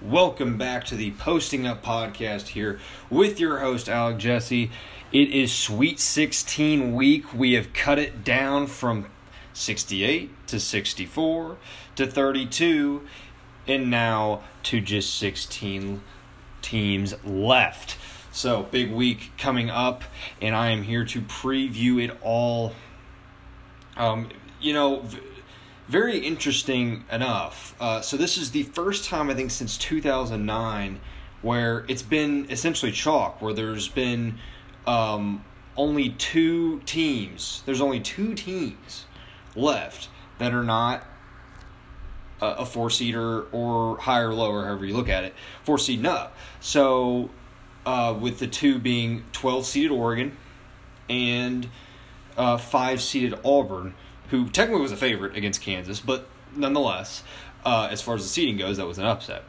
Welcome back to the Posting Up Podcast here with your host, Alec Jesse. It is Sweet 16 week. We have cut it down from 68 to 64 to 32 and now to just 16 teams left. So, big week coming up, and I am here to preview it all. Um, you know, very interesting enough. Uh, so this is the first time I think since 2009 where it's been essentially chalk, where there's been um, only two teams. There's only two teams left that are not a, a four seater or higher lower, however you look at it, four and up. So uh, with the two being 12 seeded Oregon and uh, five seeded Auburn who technically was a favorite against Kansas, but nonetheless, uh, as far as the seeding goes, that was an upset.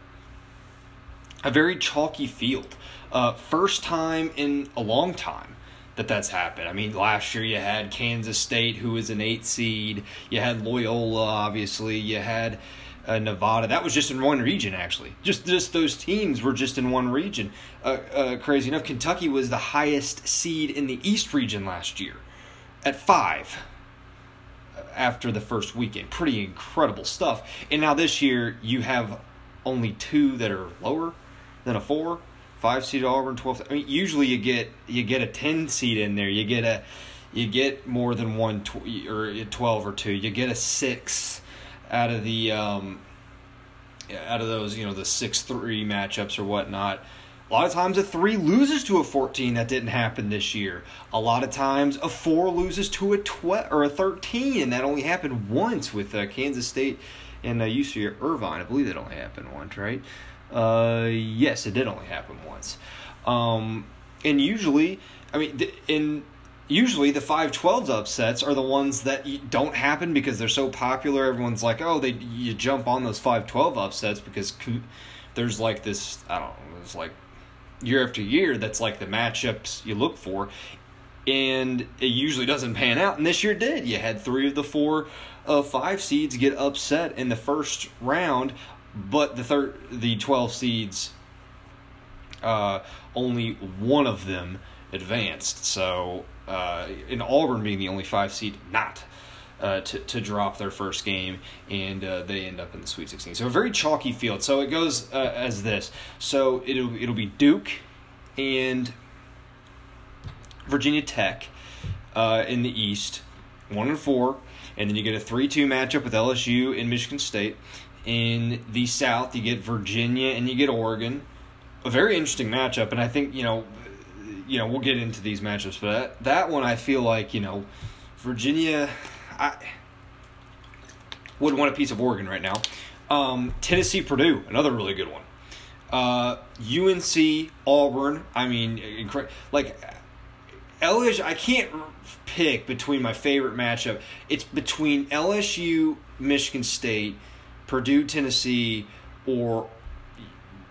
A very chalky field. Uh, first time in a long time that that's happened. I mean, last year you had Kansas State, who was an eight seed. You had Loyola, obviously. You had uh, Nevada. That was just in one region, actually. Just just those teams were just in one region. Uh, uh, crazy enough, Kentucky was the highest seed in the East region last year, at five after the first weekend. Pretty incredible stuff. And now this year you have only two that are lower than a four, five seed Auburn, twelve. I mean, usually you get you get a ten seed in there. You get a you get more than one tw- or twelve or two. You get a six out of the um, out of those you know the six three matchups or whatnot. A lot of times a 3 loses to a 14 that didn't happen this year. A lot of times a 4 loses to a 12 or a 13 and that only happened once with uh, Kansas State and uh, UC Irvine. I believe that only happened once, right? Uh, yes, it did only happen once. Um, and usually, I mean, in usually the 512s upsets are the ones that don't happen because they're so popular. Everyone's like, oh, they you jump on those 512 upsets because there's like this, I don't know, there's like year after year that's like the matchups you look for and it usually doesn't pan out and this year did you had three of the four uh, five seeds get upset in the first round but the third the 12 seeds uh, only one of them advanced so uh, in auburn being the only five seed not uh, to, to drop their first game, and uh, they end up in the Sweet 16. So a very chalky field. So it goes uh, as this. So it'll it'll be Duke and Virginia Tech uh, in the East, one and four, and then you get a three-two matchup with LSU and Michigan State. In the South, you get Virginia and you get Oregon. A very interesting matchup, and I think you know, you know, we'll get into these matchups, but that, one I feel like you know, Virginia I would want a piece of Oregon right now. Um, Tennessee, Purdue, another really good one. Uh, UNC, Auburn. I mean, incre- like LSU. I can't pick between my favorite matchup. It's between LSU, Michigan State, Purdue, Tennessee, or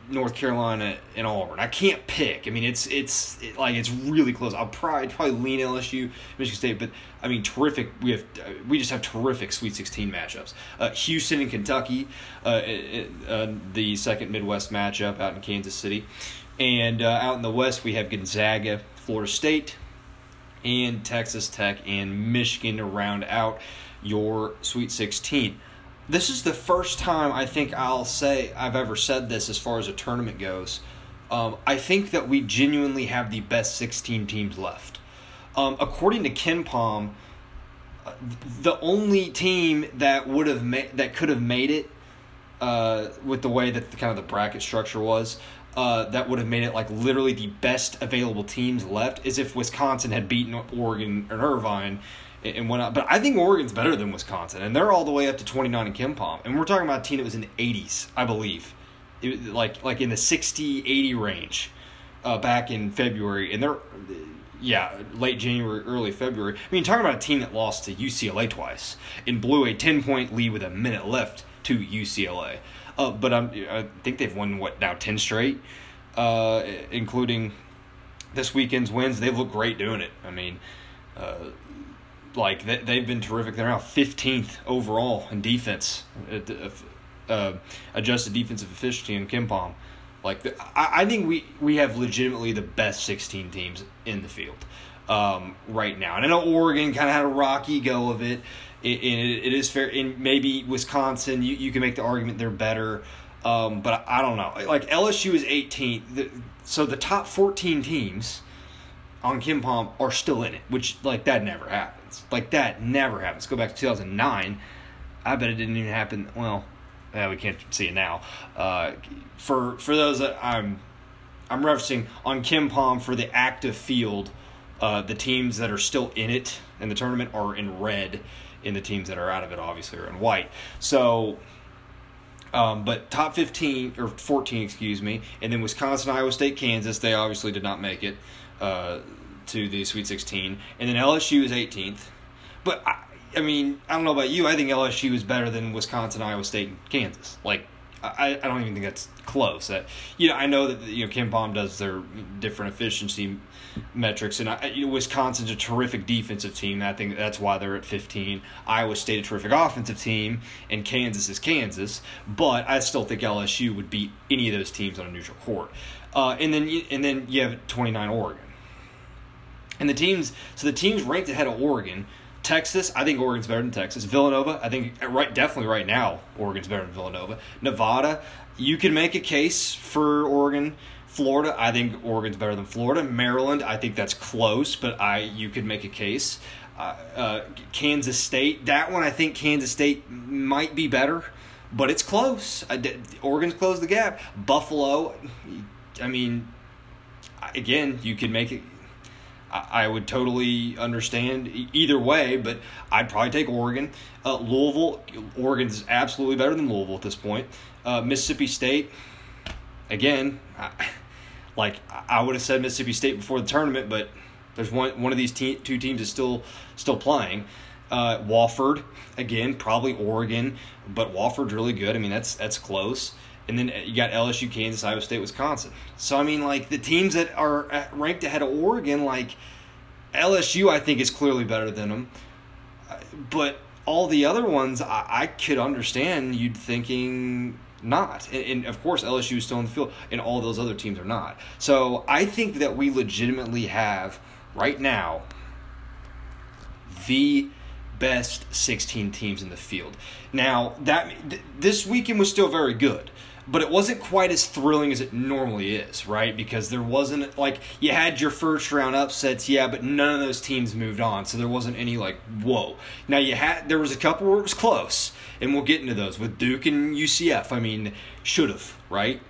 North Carolina and Auburn. I can't pick. I mean, it's it's it, like it's really close. I'll probably probably lean LSU, Michigan State, but I mean, terrific. We have we just have terrific Sweet Sixteen matchups. Uh, Houston and Kentucky, uh, uh, the second Midwest matchup out in Kansas City, and uh, out in the West we have Gonzaga, Florida State, and Texas Tech and Michigan to round out your Sweet Sixteen this is the first time I think I'll say I've ever said this as far as a tournament goes. Um, I think that we genuinely have the best 16 teams left. Um, according to KenPom, uh, the only team that would have made that could have made it uh, with the way that the, kind of the bracket structure was, uh, that would have made it like literally the best available teams left is if Wisconsin had beaten Oregon and Irvine and whatnot. But I think Oregon's better than Wisconsin, and they're all the way up to 29 in KenPom. And we're talking about a team that was in the 80s, I believe, it, like like in the 60, 80 range, uh, back in February, and they're yeah late January, early February. I mean, talking about a team that lost to UCLA twice and blew a 10 point lead with a minute left to UCLA. Uh, but I'm, I think they've won what now 10 straight, uh, including this weekend's wins. They've looked great doing it. I mean Uh, like they, they've been terrific. They're now 15th overall in defense, uh, uh, adjusted defensive efficiency in KenPom. Like the, I, I think we we have legitimately the best 16 teams in the field um, right now. And I know Oregon kind of had a rocky go of it. It, it, it is fair. In maybe Wisconsin, you, you can make the argument they're better. Um, but I, I, don't know. Like LSU is 18th. so the top 14 teams on Kim KenPom are still in it, which like that never happens. Like that never happens. Go back to 2009. I bet it didn't even happen. Well, yeah, we can't see it now. Uh, for for those that I'm I'm referencing on KenPom for the active field, uh, the teams that are still in it in the tournament are in red, and the teams that are out of it obviously are in white. So. Um, but top 15 or 14, excuse me, and then Wisconsin, Iowa State, Kansas, they obviously did not make it uh, to the Sweet 16, and then LSU is 18th. But I, I mean, I don't know about you. I think LSU is better than Wisconsin, Iowa State, and Kansas. Like, I, I don't even think that's close. That you know, I know that you know KenPom does their different efficiency metrics, and I, you know, Wisconsin's a terrific defensive team. I think that's why they're at fifteen. Iowa State a terrific offensive team, and Kansas is Kansas. But I still think LSU would beat any of those teams on a neutral court. Uh, and then and then you have twenty nine Oregon, and the teams. So the teams ranked ahead of Oregon Texas, I think Oregon's better than Texas. Villanova, I think right definitely right now Oregon's better than Villanova. Nevada, you can make a case for Oregon. Florida, I think Oregon's better than Florida. Maryland, I think that's close, but I you could make a case. Uh, uh, Kansas State, that one I think Kansas State might be better, but it's close. Oregon's closed the gap. Buffalo, I mean, again, you could make it I would totally understand either way, but I'd probably take Oregon. Uh, Louisville, Oregon's absolutely better than Louisville at this point. Uh, Mississippi State, again, I, like I would have said Mississippi State before the tournament, but there's one one of these te- two teams is still still playing. Uh, Wofford, again, probably Oregon, but Wofford's really good. I mean, that's that's close and then you got LSU, Kansas, Iowa State, Wisconsin. So I mean, like the teams that are ranked ahead of Oregon, like LSU, I think is clearly better than them. But all the other ones, I, I could understand you thinking not. And, and, of course, LSU is still in the field, and all those other teams are not. So I think that we legitimately have right now the best 16 teams in the field. Now that th- this weekend was still very good but it wasn't quite as thrilling as it normally is, right? Because there wasn't like you had your first round upsets, yeah, but none of those teams moved on, so there wasn't any like whoa. Now you had there was a couple where it was close, and we'll get into those with Duke and UCF. I mean, should have right.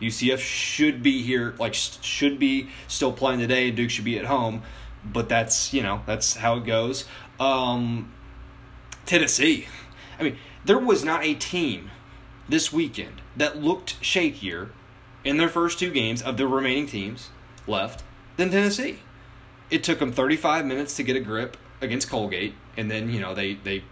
UCF should be here, like should be still playing today. and Duke should be at home, but that's you know that's how it goes. Um, Tennessee, I mean, there was not a team this weekend that looked shakier in their first two games of the remaining teams left than Tennessee. It took them 35 minutes to get a grip against Colgate, and then you know they they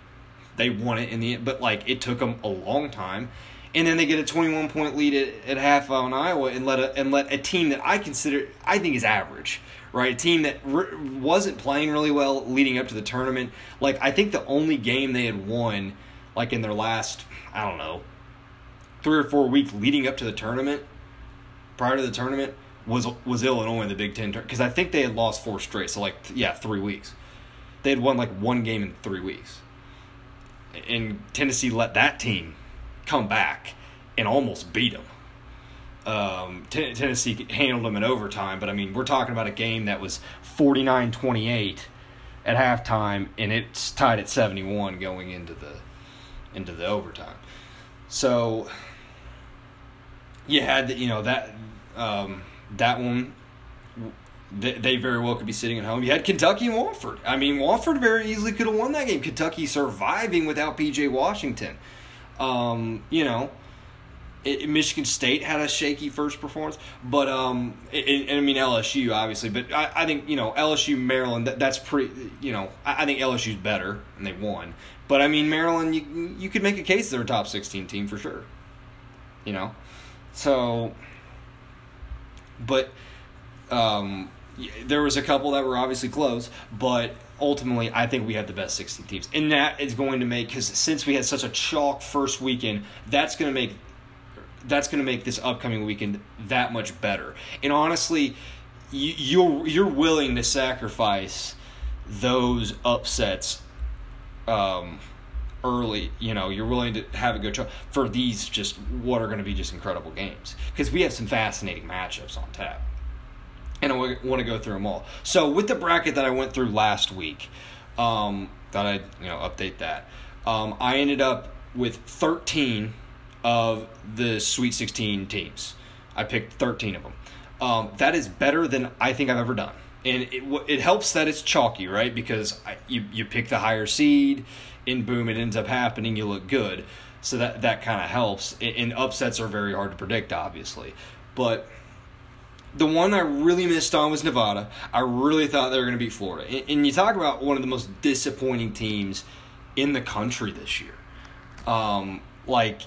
they won it in the end. But like it took them a long time, and then they get a 21 point lead at, at half on Iowa and let a and let a team that I consider I think is average, right? A team that re- wasn't playing really well leading up to the tournament. Like I think the only game they had won, like in their last I don't know three or four weeks leading up to the tournament, prior to the tournament, was was Illinois in the Big Ten because I think they had lost four straight. So like yeah, three weeks. They had won like one game in three weeks, and Tennessee let that team come back and almost beat them. Um, T- Tennessee handled them in overtime, but I mean we're talking about a game that was 49-28 at halftime, and it's tied at seventy one going into the into the overtime. So you had you know that um, that one they, very well could be sitting at home. You had Kentucky and Wofford. I mean, Wofford very easily could have won that game. Kentucky surviving without PJ Washington. Um, you know, it, Michigan State had a shaky first performance, but um, I mean LSU obviously, but I, I think you know LSU Maryland that, that's pretty. You know, I, I think LSU's better and they won, but I mean Maryland, you you could make a case they're a top sixteen team for sure. You know, so, but um, there was a couple that were obviously close, but ultimately, I think we have the best 16 teams. And that is going to make, because since we had such a chalk first weekend, that's going to make. That's going to make this upcoming weekend that much better. And honestly, you, you're you're willing to sacrifice those upsets um, early. You know, you're willing to have a good try for these just what are going to be just incredible games because we have some fascinating matchups on tap and I want to go through them all. So with the bracket that I went through last week, um, thought I'd you know update that. Um, I ended up with 13 of the Sweet 16 teams. I picked 13 of them. Um, that is better than I think I've ever done. And it, it helps that it's chalky, right? Because I, you, you pick the higher seed, and boom, it ends up happening. You look good. So that, that kind of helps. And upsets are very hard to predict, obviously. But the one I really missed on was Nevada. I really thought they were going to beat Florida. And, and, you talk about one of the most disappointing teams in the country this year. Um, like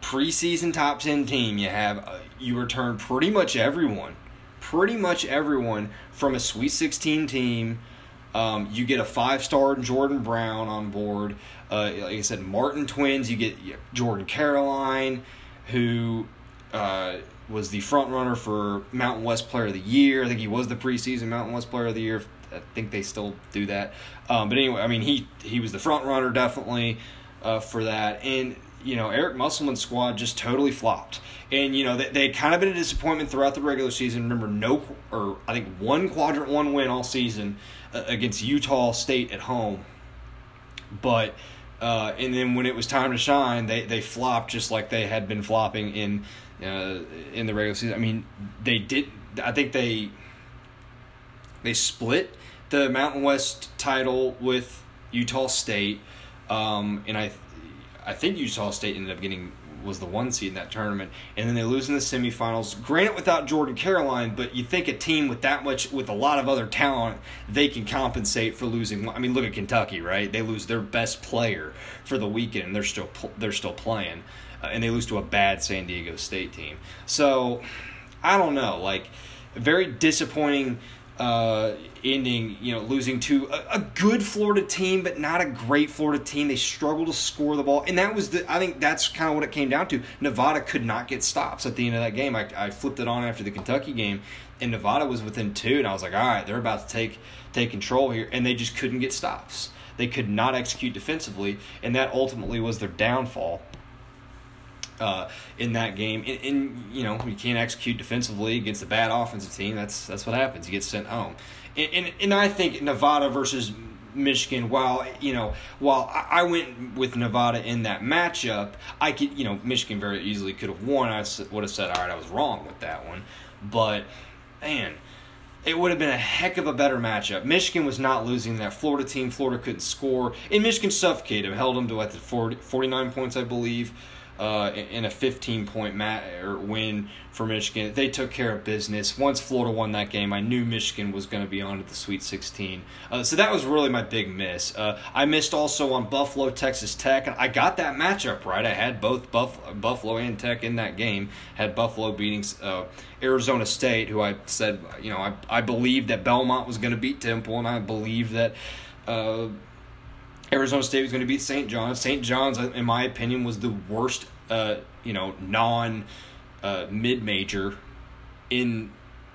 preseason top 10 team, you have uh, you return pretty much everyone, pretty much everyone from a Sweet 16 team. Um, you get a five star Jordan Brown on board. Uh, like I said, Martin twins. You get Jordan Caroline, who uh, was the front runner for Mountain West Player of the Year. I think he was the preseason Mountain West Player of the Year. I think they still do that. Um, but anyway, I mean he he was the front runner definitely uh, for that. And you know Eric Musselman's squad just totally flopped. And you know they they kind of been a disappointment throughout the regular season. Remember no or I think one quadrant one win all season against Utah State at home. But uh, and then when it was time to shine, they they flopped just like they had been flopping in uh, in the regular season. I mean, they did. I think they they split the Mountain West title with Utah State, um, and I I think Utah State ended up getting was the one seed in that tournament, and then they lose in the semifinals. Granted, without Jordan Caroline, but you think a team with that much, with a lot of other talent, they can compensate for losing. I mean, look at Kentucky, right? They lose their best player for the weekend, and they're still they're still playing uh, and they lose to a bad San Diego State team. So I don't know, like very disappointing uh, ending. You know, losing to a, a, good Florida team, but not a great Florida team. They struggled to score the ball, and that was the. I think that's kind of what it came down to. Nevada could not get stops at the end of that game. I, I flipped it on after the Kentucky game, and Nevada was within two, and I was like, all right, they're about to take take control here, and they just couldn't get stops. They could not execute defensively, and that ultimately was their downfall uh, in that game. And, and, you know, you can't execute defensively against a bad offensive team. That's that's what happens. You get sent home. And and, and I think Nevada versus Michigan, while you know, while I went with Nevada in that matchup, I could, you know, Michigan very easily could have won. I would have said, all right, I was wrong with that one, but man, it would have been a heck of a better matchup. Michigan was not losing that Florida team. Florida couldn't score, and Michigan suffocated him, held them to what the 40, 49 points, I believe uh, in a 15 point mat- or win for Michigan. They took care of business. Once Florida won that game, I knew Michigan was going to be on to the Sweet 16. Uh, so that was really my big miss. Uh, I missed also on Buffalo, Texas Tech. And I got that matchup right. I had both Buff- Buffalo and Tech in that game. Had Buffalo beating uh, Arizona State, who I said, you know, I, I believed that Belmont was going to beat Temple, and I believed that. Uh, Arizona State was going to beat St. John's. St. John's, in my opinion, was the worst, uh, you know, non uh, mid major in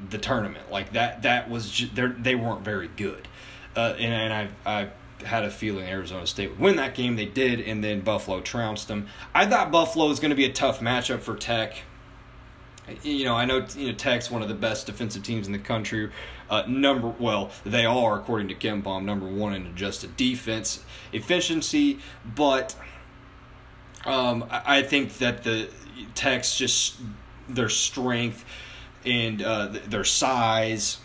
the tournament. Like that, that was just, they weren't very good. Uh, and and I I had a feeling Arizona State would win that game. They did, and then Buffalo trounced them. I thought Buffalo was going to be a tough matchup for Tech you know, I know you know Tech's one of the best defensive teams in the country. Uh, number well, they are according to KenPom number one in adjusted defense efficiency, but um, I think that the Tech's just their strength and uh, their size,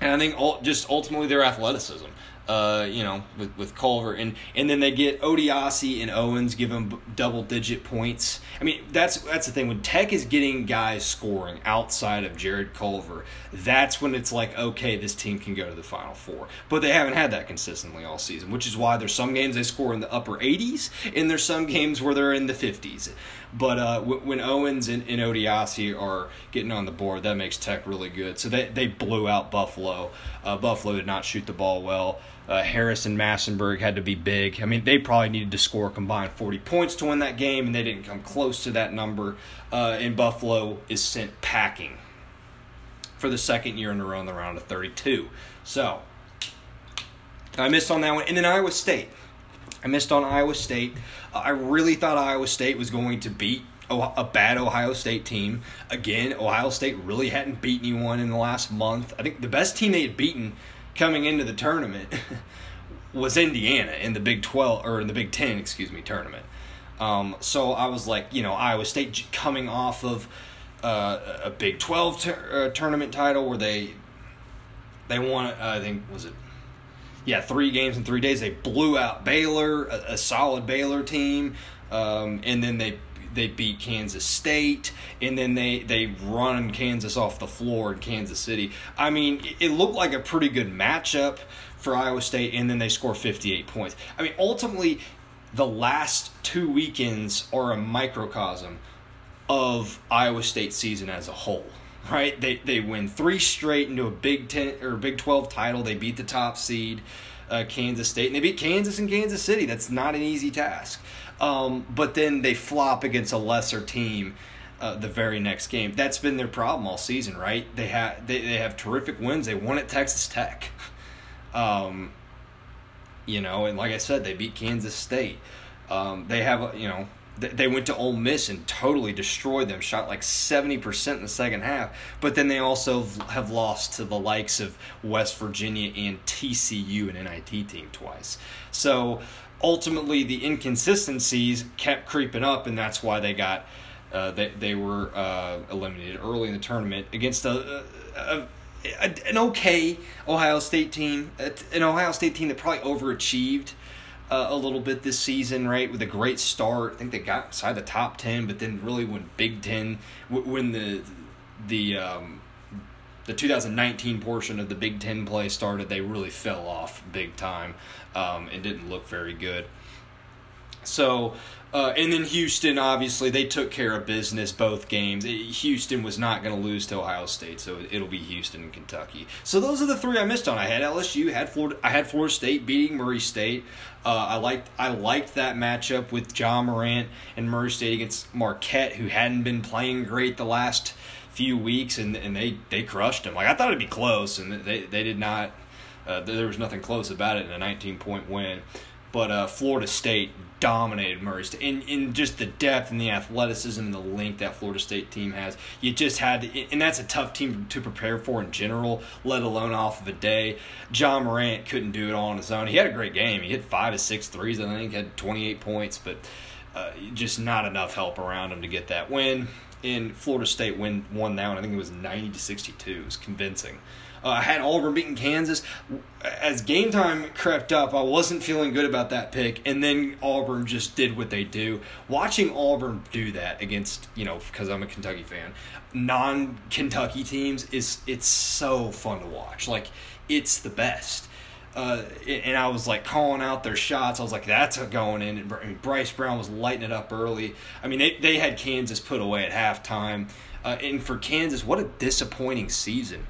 and I think all, just ultimately their athleticism. Uh, you know, with, with Culver. And, and then they get Odiase and Owens, give them double digit points. I mean, that's that's the thing. When Tech is getting guys scoring outside of Jarrett Culver, that's when it's like, okay, this team can go to the Final Four. But they haven't had that consistently all season, which is why there's some games they score in the upper 80s, and there's some games where they're in the 50s. But uh, when Owens and, and Odiase are getting on the board, that makes Tech really good. So they, they blew out Buffalo. Uh, Buffalo did not shoot the ball well. Uh, Harris and Massinburg had to be big. I mean, they probably needed to score combined 40 points to win that game, and they didn't come close to that number. Uh, and Buffalo is sent packing for the second year in a row in the round of 32. So I missed on that one. And then Iowa State. I missed on Iowa State. Uh, I really thought Iowa State was going to beat a bad Ohio State team. Again, Ohio State really hadn't beaten anyone in the last month. I think the best team they had beaten coming into the tournament was Indiana in the Big 12 or in the Big 10, excuse me, tournament. Um, so I was like, you know, Iowa State coming off of uh, a Big 12 ter- uh, tournament title where they they won I think was it yeah, 3 games in 3 days. They blew out Baylor, a, a solid Baylor team. Um, and then they they beat Kansas State, and then they they run Kansas off the floor in Kansas City. I mean, it looked like a pretty good matchup for Iowa State, and then they score 58 points. I mean, ultimately, the last two weekends are a microcosm of Iowa State season as a whole. Right? They they win three straight into a Big Ten or Big Twelve title. They beat the top seed, uh, Kansas State, and they beat Kansas and Kansas City. That's not an easy task. Um, but then they flop against a lesser team uh, the very next game. That's been their problem all season, right? They have they, they have terrific wins. They won at Texas Tech. Um, you know, and like I said, they beat Kansas State. Um, they have, you know, they went to Ole Miss and totally destroyed them, shot like 70% in the second half. But then they also have lost to the likes of West Virginia and TCU, an NIT team, twice. So ultimately the inconsistencies kept creeping up, and that's why they got uh, they they were uh, eliminated early in the tournament against a, a, a, an okay Ohio State team, an Ohio State team that probably overachieved. Uh, a little bit this season, right? With a great start, I think they got inside the top ten, but then really when Big Ten, when the the um, the 2019 portion of the Big Ten play started, they really fell off big time um, and didn't look very good. So, uh, and then Houston, obviously, they took care of business both games. Houston was not going to lose to Ohio State, so it'll be Houston and Kentucky. So those are the three I missed on. I had LSU, had Florida, I had Florida State beating Murray State. Uh, I liked I liked that matchup with Ja Morant and Murray State against Marquette, who hadn't been playing great the last few weeks, and and they they crushed them. Like I thought it'd be close, and they they did not. Uh, there was nothing close about it in a 19 point win. But uh, Florida State dominated Murray State. In, in just the depth and the athleticism and the length that Florida State team has, you just had to, and that's a tough team to prepare for in general, let alone off of a day. Ja Morant couldn't do it all on his own. He had a great game. He hit five of six threes, I think, had 28 points, but uh, just not enough help around him to get that win in Florida State win won that one. I think it was ninety to sixty two. It was convincing. Uh, I had Auburn beating Kansas. As game time crept up, I wasn't feeling good about that pick, and then Auburn just did what they do. Watching Auburn do that against you know because I'm a Kentucky fan, non Kentucky teams is it's so fun to watch. Like it's the best. Uh, and I was like calling out their shots. I was like, "That's going in." And Bryce Brown was lighting it up early. I mean, they they had Kansas put away at halftime. Uh, and for Kansas, what a disappointing season,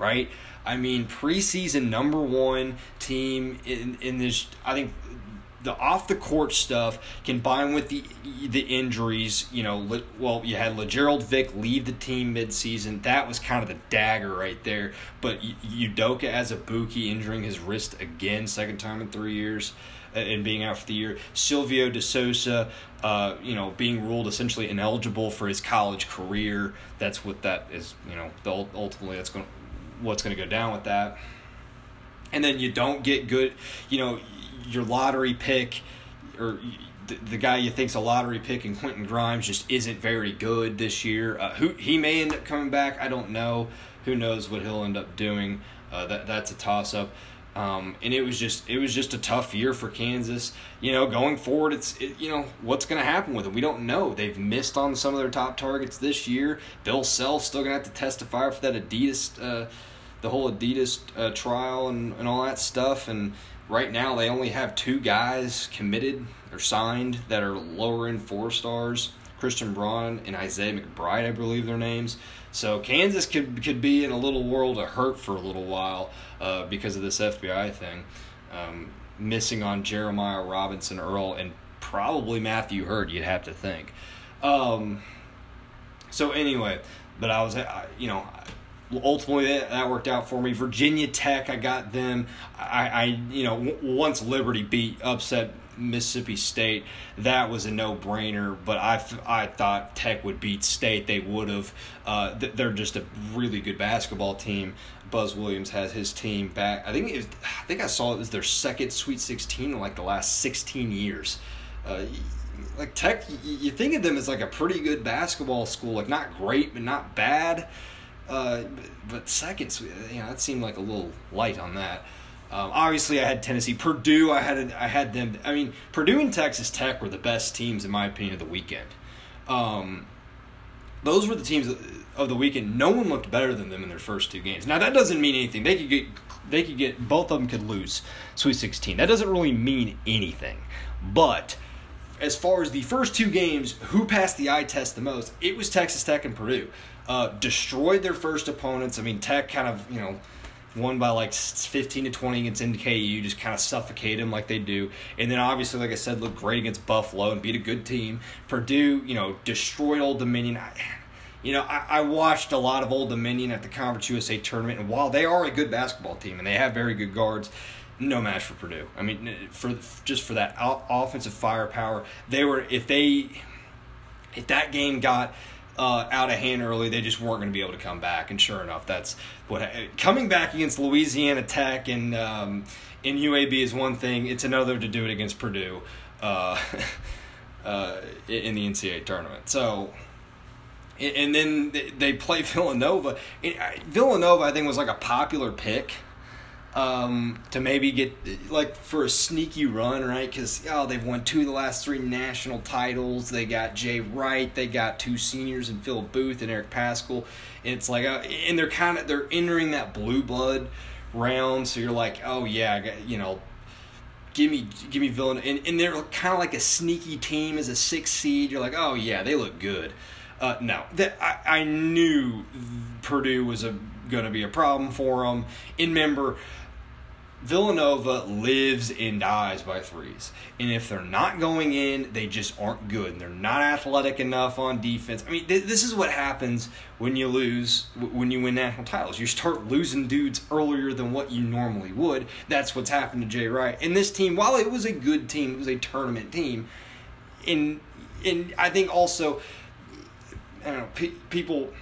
right? I mean, preseason number one team in in this. I think the off the court stuff combined with the the injuries, you know, well, you had Lagerald Vick leave the team midseason. That was kind of the dagger right there. But Udoka Azubuike injuring his wrist again, second time in three years, and being out for the year. Silvio De Sousa, uh, you know, being ruled essentially ineligible for his college career. That's what that is. You know, the, ultimately that's going what's going to go down with that. And then you don't get good, you know your lottery pick or the, the guy you think's a lottery pick and Quentin Grimes just isn't very good this year. Uh, who he may end up coming back, I don't know. Who knows what he'll end up doing? Uh, that that's a toss up. Um, and it was just it was just a tough year for Kansas. You know, going forward, it's it, you know what's going to happen with it. We don't know. They've missed on some of their top targets this year. Bill Self still going to have to testify for that Adidas, uh, the whole Adidas uh, trial and and all that stuff. And right now, they only have two guys committed or signed that are lower end four stars. Christian Braun and Isaiah McBride, I believe their names. So Kansas could could be in a little world of hurt for a little while uh, because of this FBI thing. Um, missing on Jeremiah Robinson Earl and probably Matthew Hurt, you'd have to think. Um, so anyway, but I was, you know, ultimately that, worked out for me. Virginia Tech, I got them. I, I you know, once Liberty beat upset Mississippi State, that was a no brainer. But I, I thought Tech would beat State. They would have. Uh, they're just a really good basketball team. Buzz Williams has his team back. I think was, I think I saw it was their second Sweet 16 in like the last 16 years. Uh, like Tech, you think of them as like a pretty good basketball school, like not great but not bad. Uh, but seconds. you know, that seemed like a little light on that. Um, obviously, I had Tennessee, Purdue. I had I had them. I mean, Purdue and Texas Tech were the best teams in my opinion of the weekend. Um, those were the teams of the weekend. No one looked better than them in their first two games. Now that doesn't mean anything. They could get they could get both of them could lose Sweet Sixteen. That doesn't really mean anything. But as far as the first two games, who passed the eye test the most? It was Texas Tech and Purdue. Uh, destroyed their first opponents. I mean, Tech kind of you know won by like 15 to 20 against NKU, just kind of suffocate them like they do. And then obviously, like I said, looked great against Buffalo and beat a good team. Purdue, you know, destroyed Old Dominion. I, you know, I, I watched a lot of Old Dominion at the Conference USA tournament, and while they are a good basketball team and they have very good guards, no match for Purdue. I mean, for just for that offensive firepower, they were if they if that game got uh, out of hand early, they just weren't going to be able to come back. And sure enough, that's what coming back against Louisiana Tech and um, in UAB is one thing. It's another to do it against Purdue uh, uh, in the NCAA tournament. So. And then they play Villanova. Villanova, I think, was like a popular pick um, to maybe get like for a sneaky run, right? Because oh, they've won two of the last three national titles. They got Jay Wright. They got two seniors in Phil Booth and Eric Paschall. And it's like, uh, and they're kind of they're entering that blue blood round. So you're like, oh yeah, you know, give me give me Villanova, and, and they're kind of like a sneaky team as a six seed. You're like, oh yeah, they look good. Uh, no, that I, I knew Purdue was a going to be a problem for them. In remember, Villanova lives and dies by threes. And if they're not going in, they just aren't good. And they're not athletic enough on defense. I mean, th- this is what happens when you lose, w- when you win national titles. You start losing dudes earlier than what you normally would. That's what's happened to Jay Wright. And this team, while it was a good team, it was a tournament team. And, and I think also, I don't know, pe- people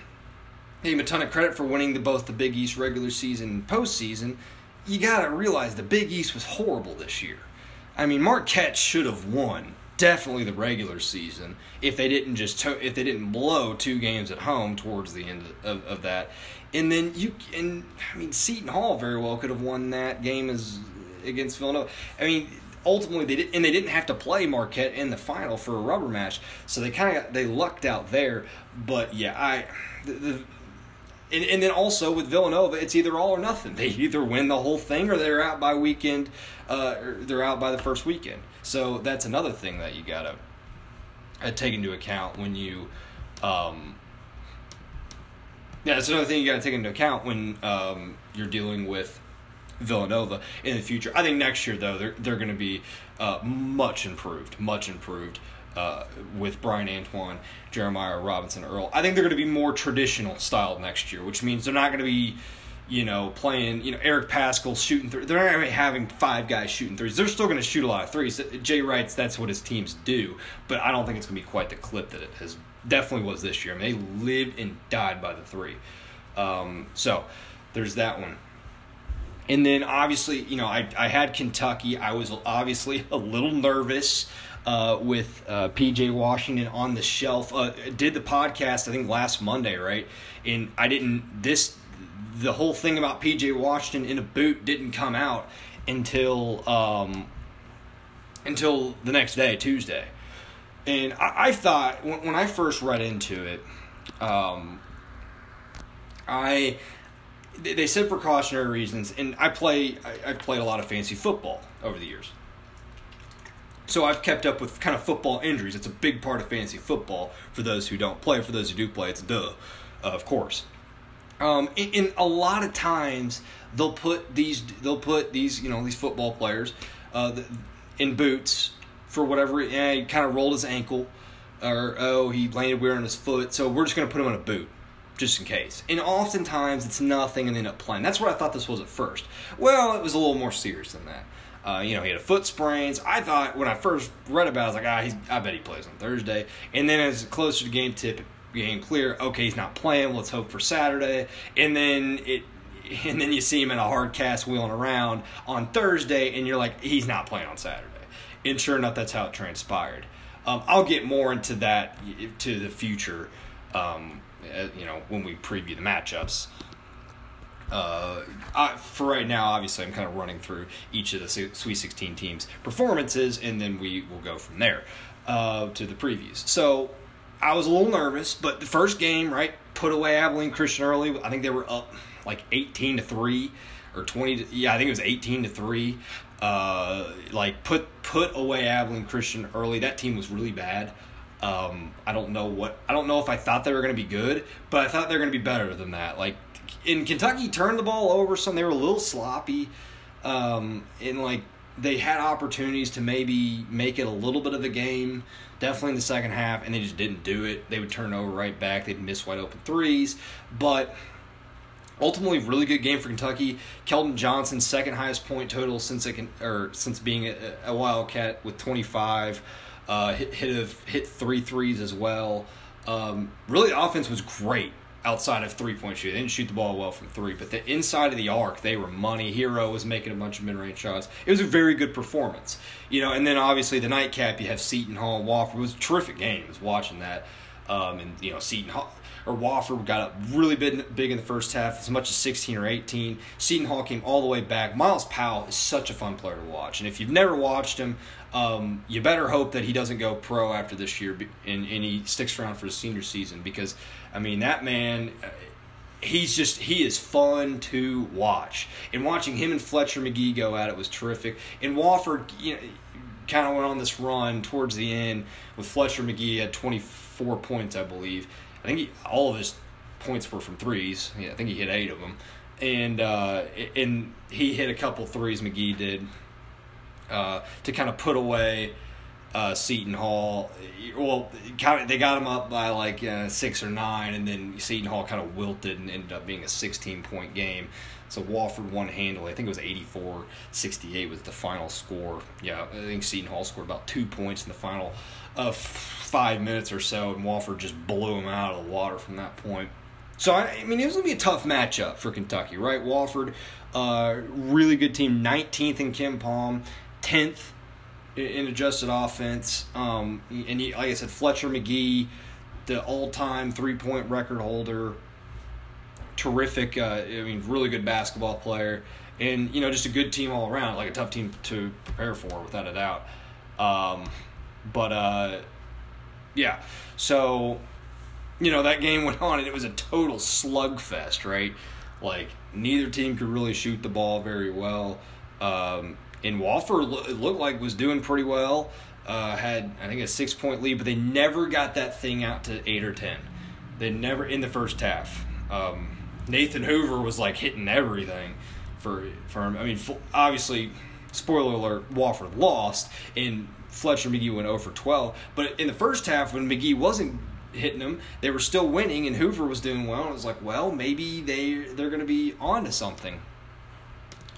gave him a ton of credit for winning the, both the Big East regular season and postseason you got to realize the Big East was horrible this year. I mean, Marquette should have won definitely the regular season if they didn't just to- if they didn't blow two games at home towards the end of, of that. And then you and I mean Seton Hall very well could have won that game as against Villanova. I mean ultimately they did and they didn't have to play Marquette in the final for a rubber match. So they kind of they lucked out there, but yeah, I the, the and, and then also with Villanova, it's either all or nothing. They either win the whole thing or they're out by weekend, uh, they're out by the first weekend. So that's another thing that you gotta uh, take into account when you, um, yeah, that's another thing you gotta take into account when um, you're dealing with Villanova in the future. I think next year though they're they're to be uh, much improved, much improved uh, with Bryan Antoine, Jeremiah Robinson Earl. I think they're going to be more traditional style next year, which means they're not going to be, you know, playing, you know, Eric Paschall shooting through. They're not going to be having five guys shooting threes. They're still going to shoot a lot of threes. Jay Wright's that's what his teams do, but I don't think it's going to be quite the clip that it has definitely was this year. I mean, they lived and died by the three. Um, so there's that one. And then obviously, you know, I, I had Kentucky. I was obviously a little nervous uh, with uh, PJ Washington on the shelf. Uh, did the podcast I think last Monday, right? And I didn't this the whole thing about PJ Washington in a boot didn't come out until um, until the next day, Tuesday. And I, I thought when, when, I first read into it, um, I they said precautionary reasons, and I play I've played a lot of fancy football over the years. So I've kept up with kind of football injuries. It's a big part of fantasy football for those who don't play. For those who do play, it's duh, uh, of course. Um, in, in, a lot of times they'll put these they'll put these you know these football players uh, in boots for whatever. Yeah, he kind of rolled his ankle, or oh he landed weird on his foot. So we're just gonna put him in a boot just in case. And oftentimes it's nothing and they end up playing. That's what I thought this was at first. Well, it was a little more serious than that. Uh, you know, he had a foot sprains. I thought when I first read about it, I was like, ah, he's, I bet he plays on Thursday. And then as closer to game tip became clear, okay, he's not playing. Let's hope for Saturday. And then it, and then you see him in a hard cast wheeling around on Thursday, and you're like, he's not playing on Saturday. And sure enough, that's how it transpired. Um, I'll get more into that to the future, um, you know, when we preview the matchups uh, I, for right now, obviously, I'm kind of running through each of the Sweet 16 teams' performances, and then we will go from there uh, to the previews. So I was a little nervous, but the first game, right, put away Abilene Christian early. I think they were up like 18 to three or 20. To, yeah, I think it was 18 to three. Uh, like put put away Abilene Christian early. That team was really bad. Um, I don't know what I don't know if I thought they were going to be good, but I thought they were going to be better than that. Like in Kentucky turned the ball over some. They were a little sloppy, um, and like they had opportunities to maybe make it a little bit of a game, definitely in the second half, and they just didn't do it. They would turn over right back. They'd miss wide open threes, but ultimately really good game for Kentucky. Keldon Johnson second highest point total since it can or since being a, a Wildcat with 25. Uh, hit hit, a, hit three threes as well. Um, really, the offense was great outside of three point shoot. They didn't shoot the ball well from three, but the inside of the arc, they were money. Herro was making a bunch of mid range shots. It was a very good performance, you know. And then obviously the nightcap, you have Seton Hall and Wofford. It was a terrific game. Was watching that, um, and you know Seton Hall or Wofford got up really big, big in the first half, as much as 16 or 18. Seton Hall came all the way back. Myles Powell is such a fun player to watch, and if you've never watched him, um, you better hope that he doesn't go pro after this year and, and he sticks around for the senior season because, I mean, that man uh, he's just he is fun to watch. And watching him and Fletcher Magee go at it was terrific. And Wofford, you know, kind of went on this run towards the end with Fletcher Magee at 24 points, I believe. I think he, all of his points were from threes. Yeah, I think he hit eight of them, and uh, and he hit a couple threes. Magee did uh, to kind of put away uh, Seton Hall. Well, kind of, they got him up by like uh, six or nine, and then Seton Hall kind of wilted and ended up being a 16 point game. So Wofford won handily. I think it was 84 68 was the final score. Yeah, I think Seton Hall scored about two points in the final uh, five minutes or so, and Wofford just blew him out of the water from that point. So, I, mean, it was going to be a tough matchup for Kentucky, right? Wofford, uh, really good team, 19th in KenPom, 10th in adjusted offense. Um, and he, like I said, Fletcher Magee, the all-time three-point record holder, terrific. Uh, I mean, really good basketball player, and you know, just a good team all around. Like a tough team to prepare for, without a doubt. Um, but uh, yeah, so you know that game went on, and it was a total slugfest, right? Like neither team could really shoot the ball very well. Um, and Wofford it looked like was doing pretty well. Uh, had I think a six point lead, but they never got that thing out to eight or ten. They never in the first half. Um, Nathan Hoover was like hitting everything for for him. I mean, obviously, spoiler alert: Wofford lost, and Fletcher Magee went 0 for 12. But in the first half, when Magee wasn't hitting them, they were still winning, and Hoover was doing well. And it was like, well, maybe they they're going to be on to something.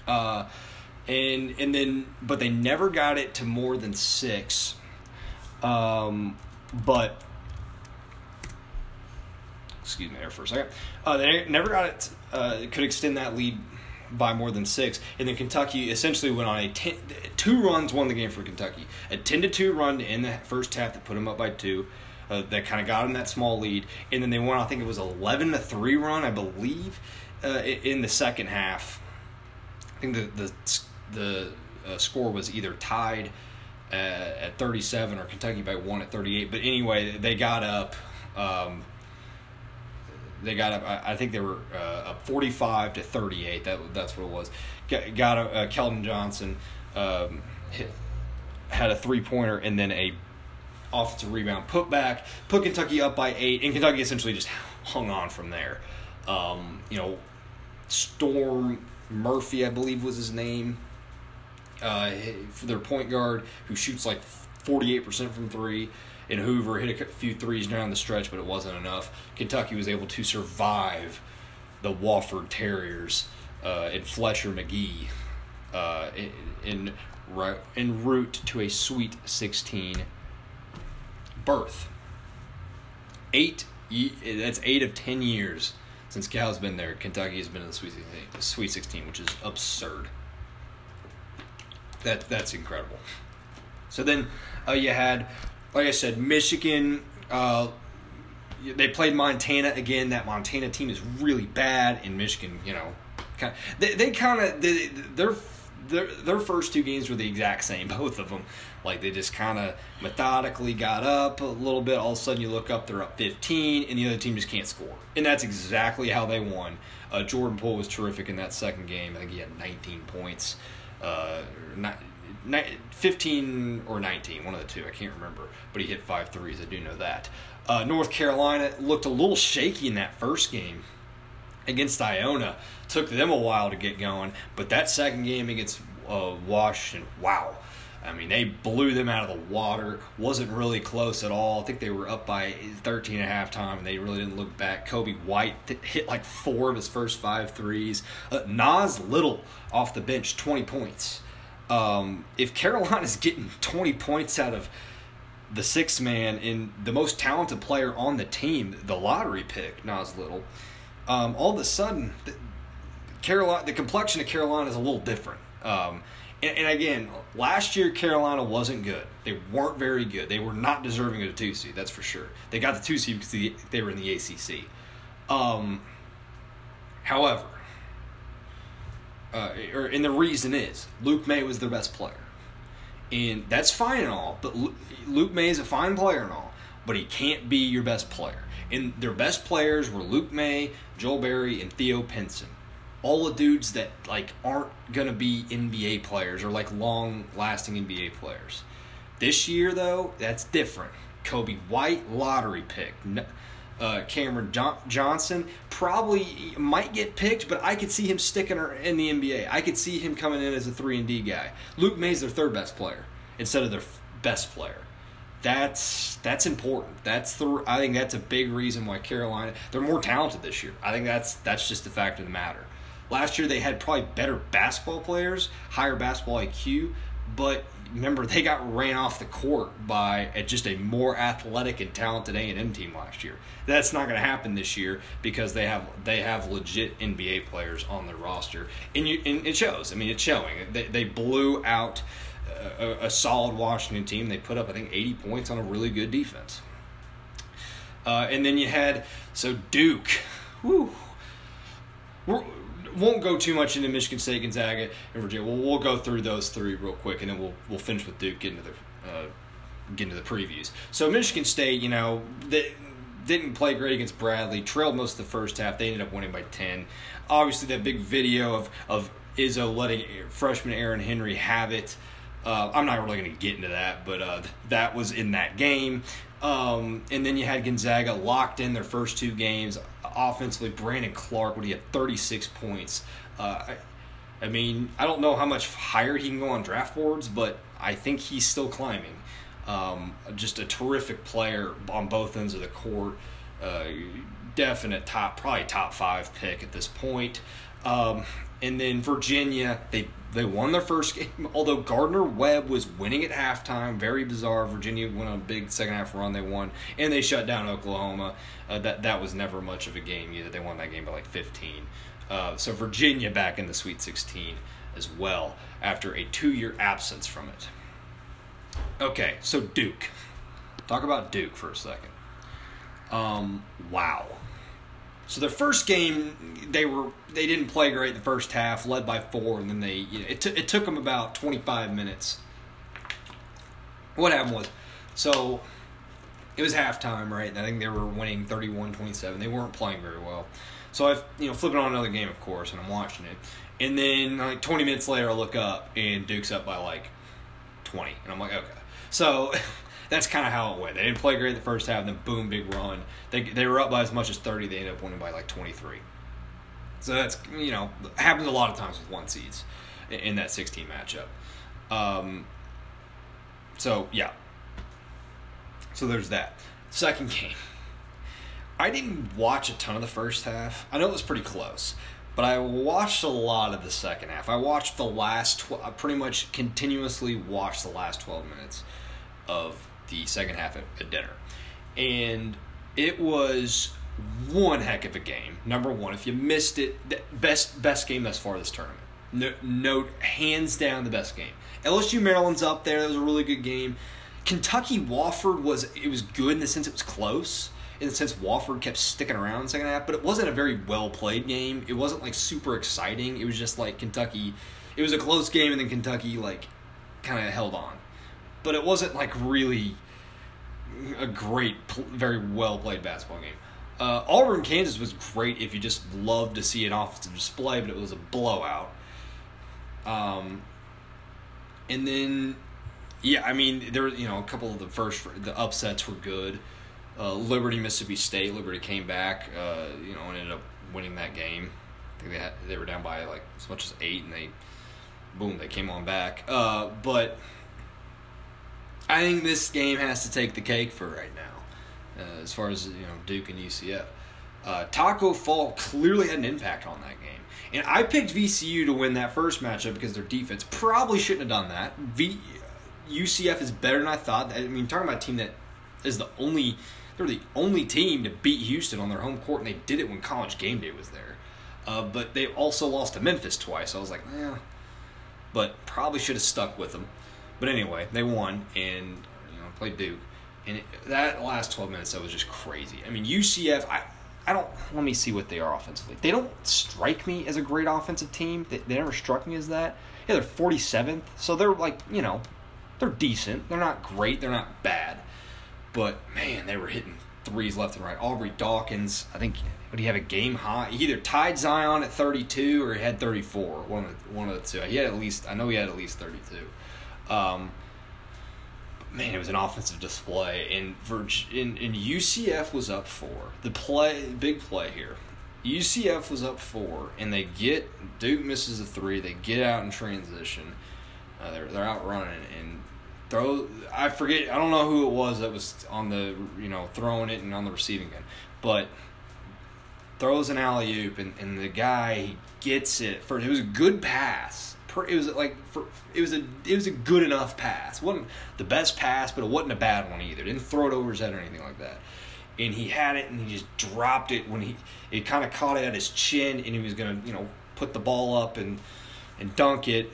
Uh, and and then but they never got it to more than six. Um, but excuse me there for a second. Uh, they never got it. Uh, could extend that lead by more than six, and then Kentucky essentially went on a ten, two runs won the game for Kentucky. A ten to two run in the first half that put them up by two. Uh, that kind of got them that small lead, and then they won. I think it was eleven to three run, I believe, uh, in the second half. I think the the the uh, score was either tied at, at 37 or Kentucky by one at 38. But anyway, they got up. Um, they got up. I, I think they were uh, up 45 to 38. That that's what it was. Got, got uh, Keldon Johnson um, hit, had a three pointer and then a offensive rebound put back, put Kentucky up by eight, and Kentucky essentially just hung on from there. Um, you know, Storm Murphy, I believe was his name, uh, for their point guard who shoots like 48% from three. And Hoover hit a few threes down the stretch, but it wasn't enough. Kentucky was able to survive the Wofford Terriers uh, and Fletcher Magee uh, in, in, route to a Sweet 16 berth. Eight, that's eight of ten years since Cal's been there. Kentucky has been in the Sweet 16, Sweet 16 which is absurd. That that's incredible. So then uh, you had, like I said, Michigan. Uh, they played Montana again. That Montana team is really bad, in Michigan, you know, kind they they kind of they, their their their first two games were the exact same, both of them. Like they just kind of methodically got up a little bit. All of a sudden, you look up, they're up 15, and the other team just can't score. And that's exactly how they won. Uh, Jordan Poole was terrific in that second game. I think he had 19 points. Uh, not, 15 or 19, one of the two. I can't remember. But he hit five threes. I do know that. Uh, North Carolina looked a little shaky in that first game against Iona. Took them a while to get going. But that second game against uh, Washington, wow. I mean, they blew them out of the water. Wasn't really close at all. I think they were up by 13 at halftime, and they really didn't look back. Coby White hit like four of his first five threes. Uh, Nas Little off the bench, 20 points. Um, if Carolina's getting 20 points out of the six man and the most talented player on the team, the lottery pick, Nas Little, um, all of a sudden, the, Carolina, the complexion of Carolina is a little different. Um, and, and, again, last year Carolina wasn't good. They weren't very good. They were not deserving of a two seed. That's for sure. They got the two seed because they, they were in the ACC. Um, however, uh, or, and the reason is Luke Maye was their best player, and that's fine and all. But Luke Maye is a fine player and all, but he can't be your best player. And their best players were Luke Maye, Joel Berry, and Theo Pinson. All the dudes that like aren't gonna be NBA players or like long lasting NBA players. This year though, that's different. Coby White lottery pick uh, Cameron jo- Johnson probably might get picked, but I could see him sticking in the NBA. I could see him coming in as a three and D guy. Luke Maye's their third best player instead of their best player. That's that's important. That's the I think that's a big reason why Carolina they're more talented this year. I think that's that's just the fact of the matter. Last year they had probably better basketball players, higher basketball IQ, but remember they got ran off the court by just a more athletic and talented A&M team last year. That's not going to happen this year because they have they have legit NBA players on their roster, and, you, and it shows. I mean, it's showing. They, they blew out a, a, solid Washington team. They put up I think 80 points on a really good defense. Uh, and then you had so Duke. Whew, we're, won't go too much into Michigan State, Gonzaga, and Virginia. We'll, we'll go through those three real quick, and then we'll we'll finish with Duke, get into the uh, get into the previews. So Michigan State, you know, they didn't play great against Bradley. Trailed most of the first half. They ended up winning by ten. Obviously, that big video of of Izzo letting freshman Aaron Henry have it. Uh, I'm not really going to get into that, but uh, that was in that game. Um, and then you had Gonzaga locked in their first two games offensively, Brandon Clarke, when he had 36 points. Uh, I, I mean, I don't know how much higher he can go on draft boards, but I think he's still climbing. Um, just a terrific player on both ends of the court. Uh, definite top, probably top five pick at this point. Um, and then Virginia, they they won their first game, although Gardner Webb was winning at halftime. Very bizarre. Virginia went on a big second half run. They won, and they shut down Oklahoma. Uh, that that was never much of a game either. They won that game by like 15. Uh, so Virginia back in the Sweet 16 as well after a two-year absence from it. Okay, so Duke. Talk about Duke for a second. Um, wow. So their first game, they were they didn't play great the first half, led by four, and then they you know, it, t- it took them about 25 minutes. What happened was, so it was halftime, right? And I think they were winning 31-27. They weren't playing very well. So I, you know, flipping on another game, of course, and I'm watching it. And then like 20 minutes later, I look up and Duke's up by like 20, and I'm like, okay. So that's kind of how it went. They didn't play great the first half, and then boom, big run. They they were up by as much as 30. They ended up winning by like 23. So that's you know happens a lot of times with one seeds in, in that 16 matchup. Um, so yeah. So there's that. Second game. I didn't watch a ton of the first half. I know it was pretty close, but I watched a lot of the second half. I watched the last. Tw- I pretty much continuously watched the last 12 minutes of the second half at, at dinner, and it was one heck of a game. Number one, if you missed it, the best best game thus far this tournament. No, hands down the best game. LSU Maryland's up there. That was a really good game. Kentucky Wofford was it was good in the sense it was close in the sense Wofford kept sticking around in the second half, but it wasn't a very well played game. It wasn't like super exciting. It was just like Kentucky. It was a close game, and then Kentucky like kind of held on, but it wasn't like really a great, very well played basketball game. Uh, Auburn, Kansas was great if you just loved to see an offensive display, but it was a blowout. Um, and then, yeah, I mean, there were you know a couple of the first the upsets were good. Uh, Liberty, Mississippi State. Liberty came back, uh, you know, and ended up winning that game. I think they had, they were down by like as much as eight, and they, boom, they came on back. Uh, but I think this game has to take the cake for right now, uh, as far as you know, Duke and UCF. Uh, Tacko Fall clearly had an impact on that game, and I picked VCU to win that first matchup because their defense probably shouldn't have done that. V, UCF is better than I thought. I mean, talking about a team that is the only they're the only team to beat Houston on their home court, and they did it when College Game Day was there. Uh, but they also lost to Memphis twice. I was like, yeah, but probably should have stuck with them. But anyway, they won and you know played Duke, and it, that last twelve minutes that was just crazy. I mean, UCF, I. I don't. Let me see what they are offensively. They don't strike me as a great offensive team. They, they never struck me as that. Yeah, they're 47th, so they're like you know, they're decent. They're not great. They're not bad. But man, they were hitting threes left and right. Aubrey Dawkins, I think, would he have a game high? He either tied Zion at 32 or he had 34. One of the, one of the two. He had at least. I know he had at least 32. Um, man, it was an offensive display, and Virg- and UCF was up four. The play, big play here. UCF was up four, and they get Duke misses a three. They get out in transition. Uh, they're they're out running, and throw. I forget. I don't know who it was that was on the you know throwing it and on the receiving end, but throws an alley oop and, and the guy gets it for it was a good pass. It was like for it was a it was a good enough pass. Wasn't the best pass, but it wasn't a bad one either. Didn't throw it over his head or anything like that. And he had it and he just dropped it when he it kind of caught it at his chin and he was gonna you know put the ball up and and dunk it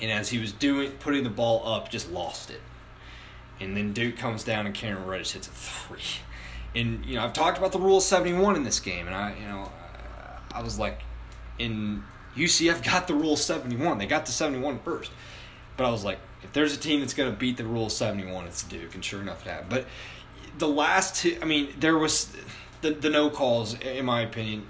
and as he was doing putting the ball up, just lost it. And then Duke comes down and Cameron Reddish hits a three. And you know I've talked about the rule seventy one in this game, and I you know I was like, in UCF got the rule seventy one. They got to 71 first, but I was like, if there's a team that's going to beat the rule seventy one, it's Duke, and sure enough, it happened. But the last two, I mean, there was the the no calls in my opinion.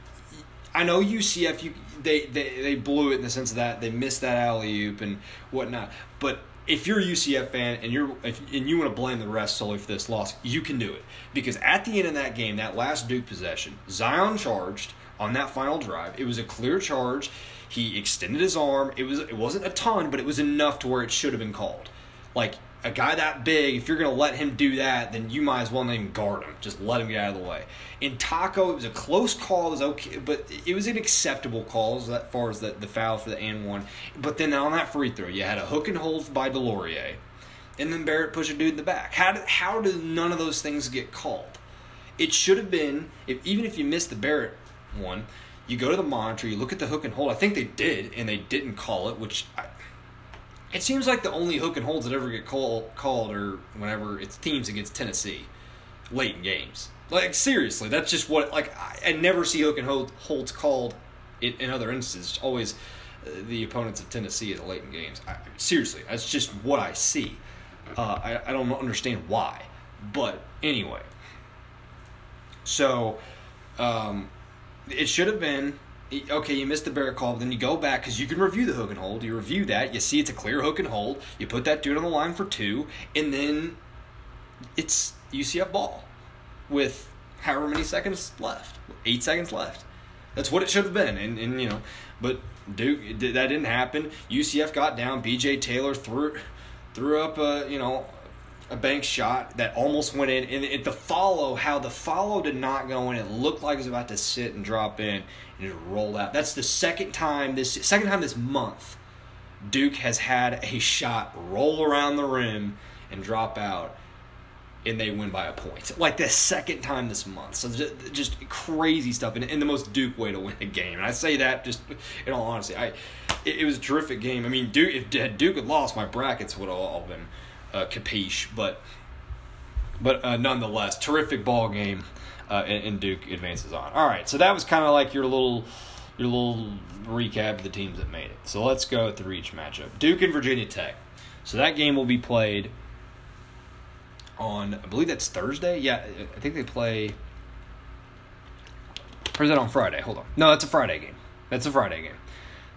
I know UCF you they, they they blew it in the sense of that they missed that alley oop and whatnot. But if you're a UCF fan and you're if, and you want to blame the rest solely for this loss, you can do it because at the end of that game, that last Duke possession, Zion charged on that final drive. It was a clear charge. He extended his arm. It was it wasn't a ton, but it was enough to where it should have been called. Like a guy that big, if you're to let him do that, then you might as well not even guard him. Just let him get out of the way. In Tacko, it was a close call. It was okay, but it was an acceptable call as far as the, the foul for the and one. But then on that free throw, you had a hook and hold by DeLaurier, and then Barrett pushed a dude in the back. How did how did none of those things get called? It should have been if even if you missed the Barrett one, you go to the monitor, you look at the hook and hold. I think they did, and they didn't call it, which I, it seems like the only hook and holds that ever get call, called are whenever it's teams against Tennessee late in games. Like seriously, that's just what like I, I never see hook and hold, holds called in, in other instances. It's always uh, the opponents of Tennessee at the late in games. I, seriously, that's just what I see. Uh, I I don't understand why, but anyway. So, um, it should have been okay, you missed the bear call, then you go back because you can review the hook and hold. You review that, you see it's a clear hook and hold. You put that dude on the line for two, and then it's UCF ball with however many seconds left, eight seconds left. That's what it should have been, and and you know, but Duke that didn't happen. UCF got down. B.J. Taylor threw threw up a you know a bank shot that almost went in, and it, the follow, how the follow did not go in, it looked like it was about to sit and drop in, and it rolled out. That's the second time this second time this month, Duke has had a shot roll around the rim and drop out, and they win by a point. Like the second time this month. So just, just crazy stuff, and in the most Duke way to win a game. And I say that just in all honesty, I it, it was a terrific game. I mean, Duke if Duke had lost, my brackets would have all been uh, capiche, but but uh, nonetheless, terrific ball game, uh, and, and, Duke advances on. All right, so that was kind of like your little your little recap of the teams that made it. So let's go through each matchup. Duke and Virginia Tech. So that game will be played on I believe that's Thursday. Yeah, I think they play. Or is that on Friday? Hold on. No, that's a Friday game. That's a Friday game.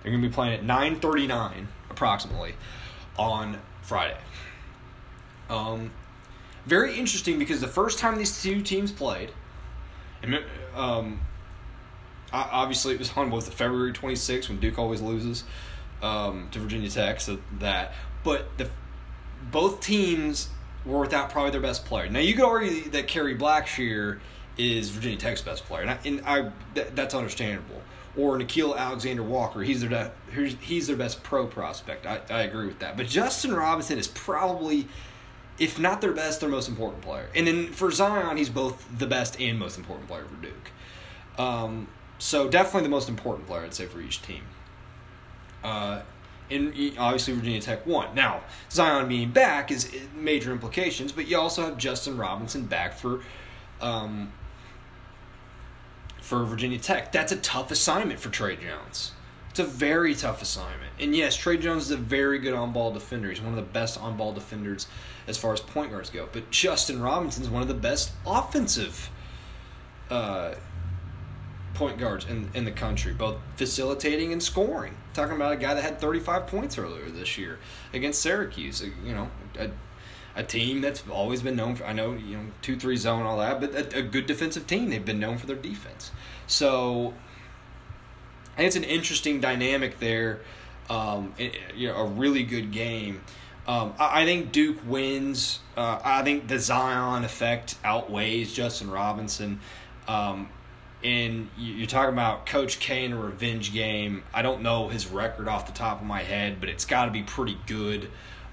They're going to be playing at 9:39 approximately on Friday. Um, very interesting because the first time these two teams played, and um, obviously it was on both the February 26th when Duke always loses um, to Virginia Tech, so that. But the both teams were without probably their best player. Now you could argue that Kerry Blackshear is Virginia Tech's best player, and I, and I that, that's understandable. Or Nickeil Alexander Walker, he's their he's their best pro prospect. I, I agree with that. But Justin Robinson is probably if not their best, their most important player. And then for Zion, he's both the best and most important player for Duke. Um, so definitely the most important player, I'd say, for each team. Uh, and obviously Virginia Tech won. Now Zion being back is major implications, but you also have Justin Robinson back for um, for Virginia Tech. That's a tough assignment for Tre Jones. It's a very tough assignment. And yes, Tre Jones is a very good on ball defender. He's one of the best on ball defenders as far as point guards go. But Justin Robinson is one of the best offensive uh, point guards in, in the country, both facilitating and scoring. Talking about a guy that had 35 points earlier this year against Syracuse. You know, a, a team that's always been known for, I know, you know, 2 3 zone, all that, but a, a good defensive team. They've been known for their defense. So, Think it's an interesting dynamic there. Um, it, you know, a really good game. Um, I, I, think Duke wins. Uh, I think the Zion effect outweighs Justin Robinson. Um, and you're talking about Coach K in a revenge game. I don't know his record off the top of my head, but it's got to be pretty good.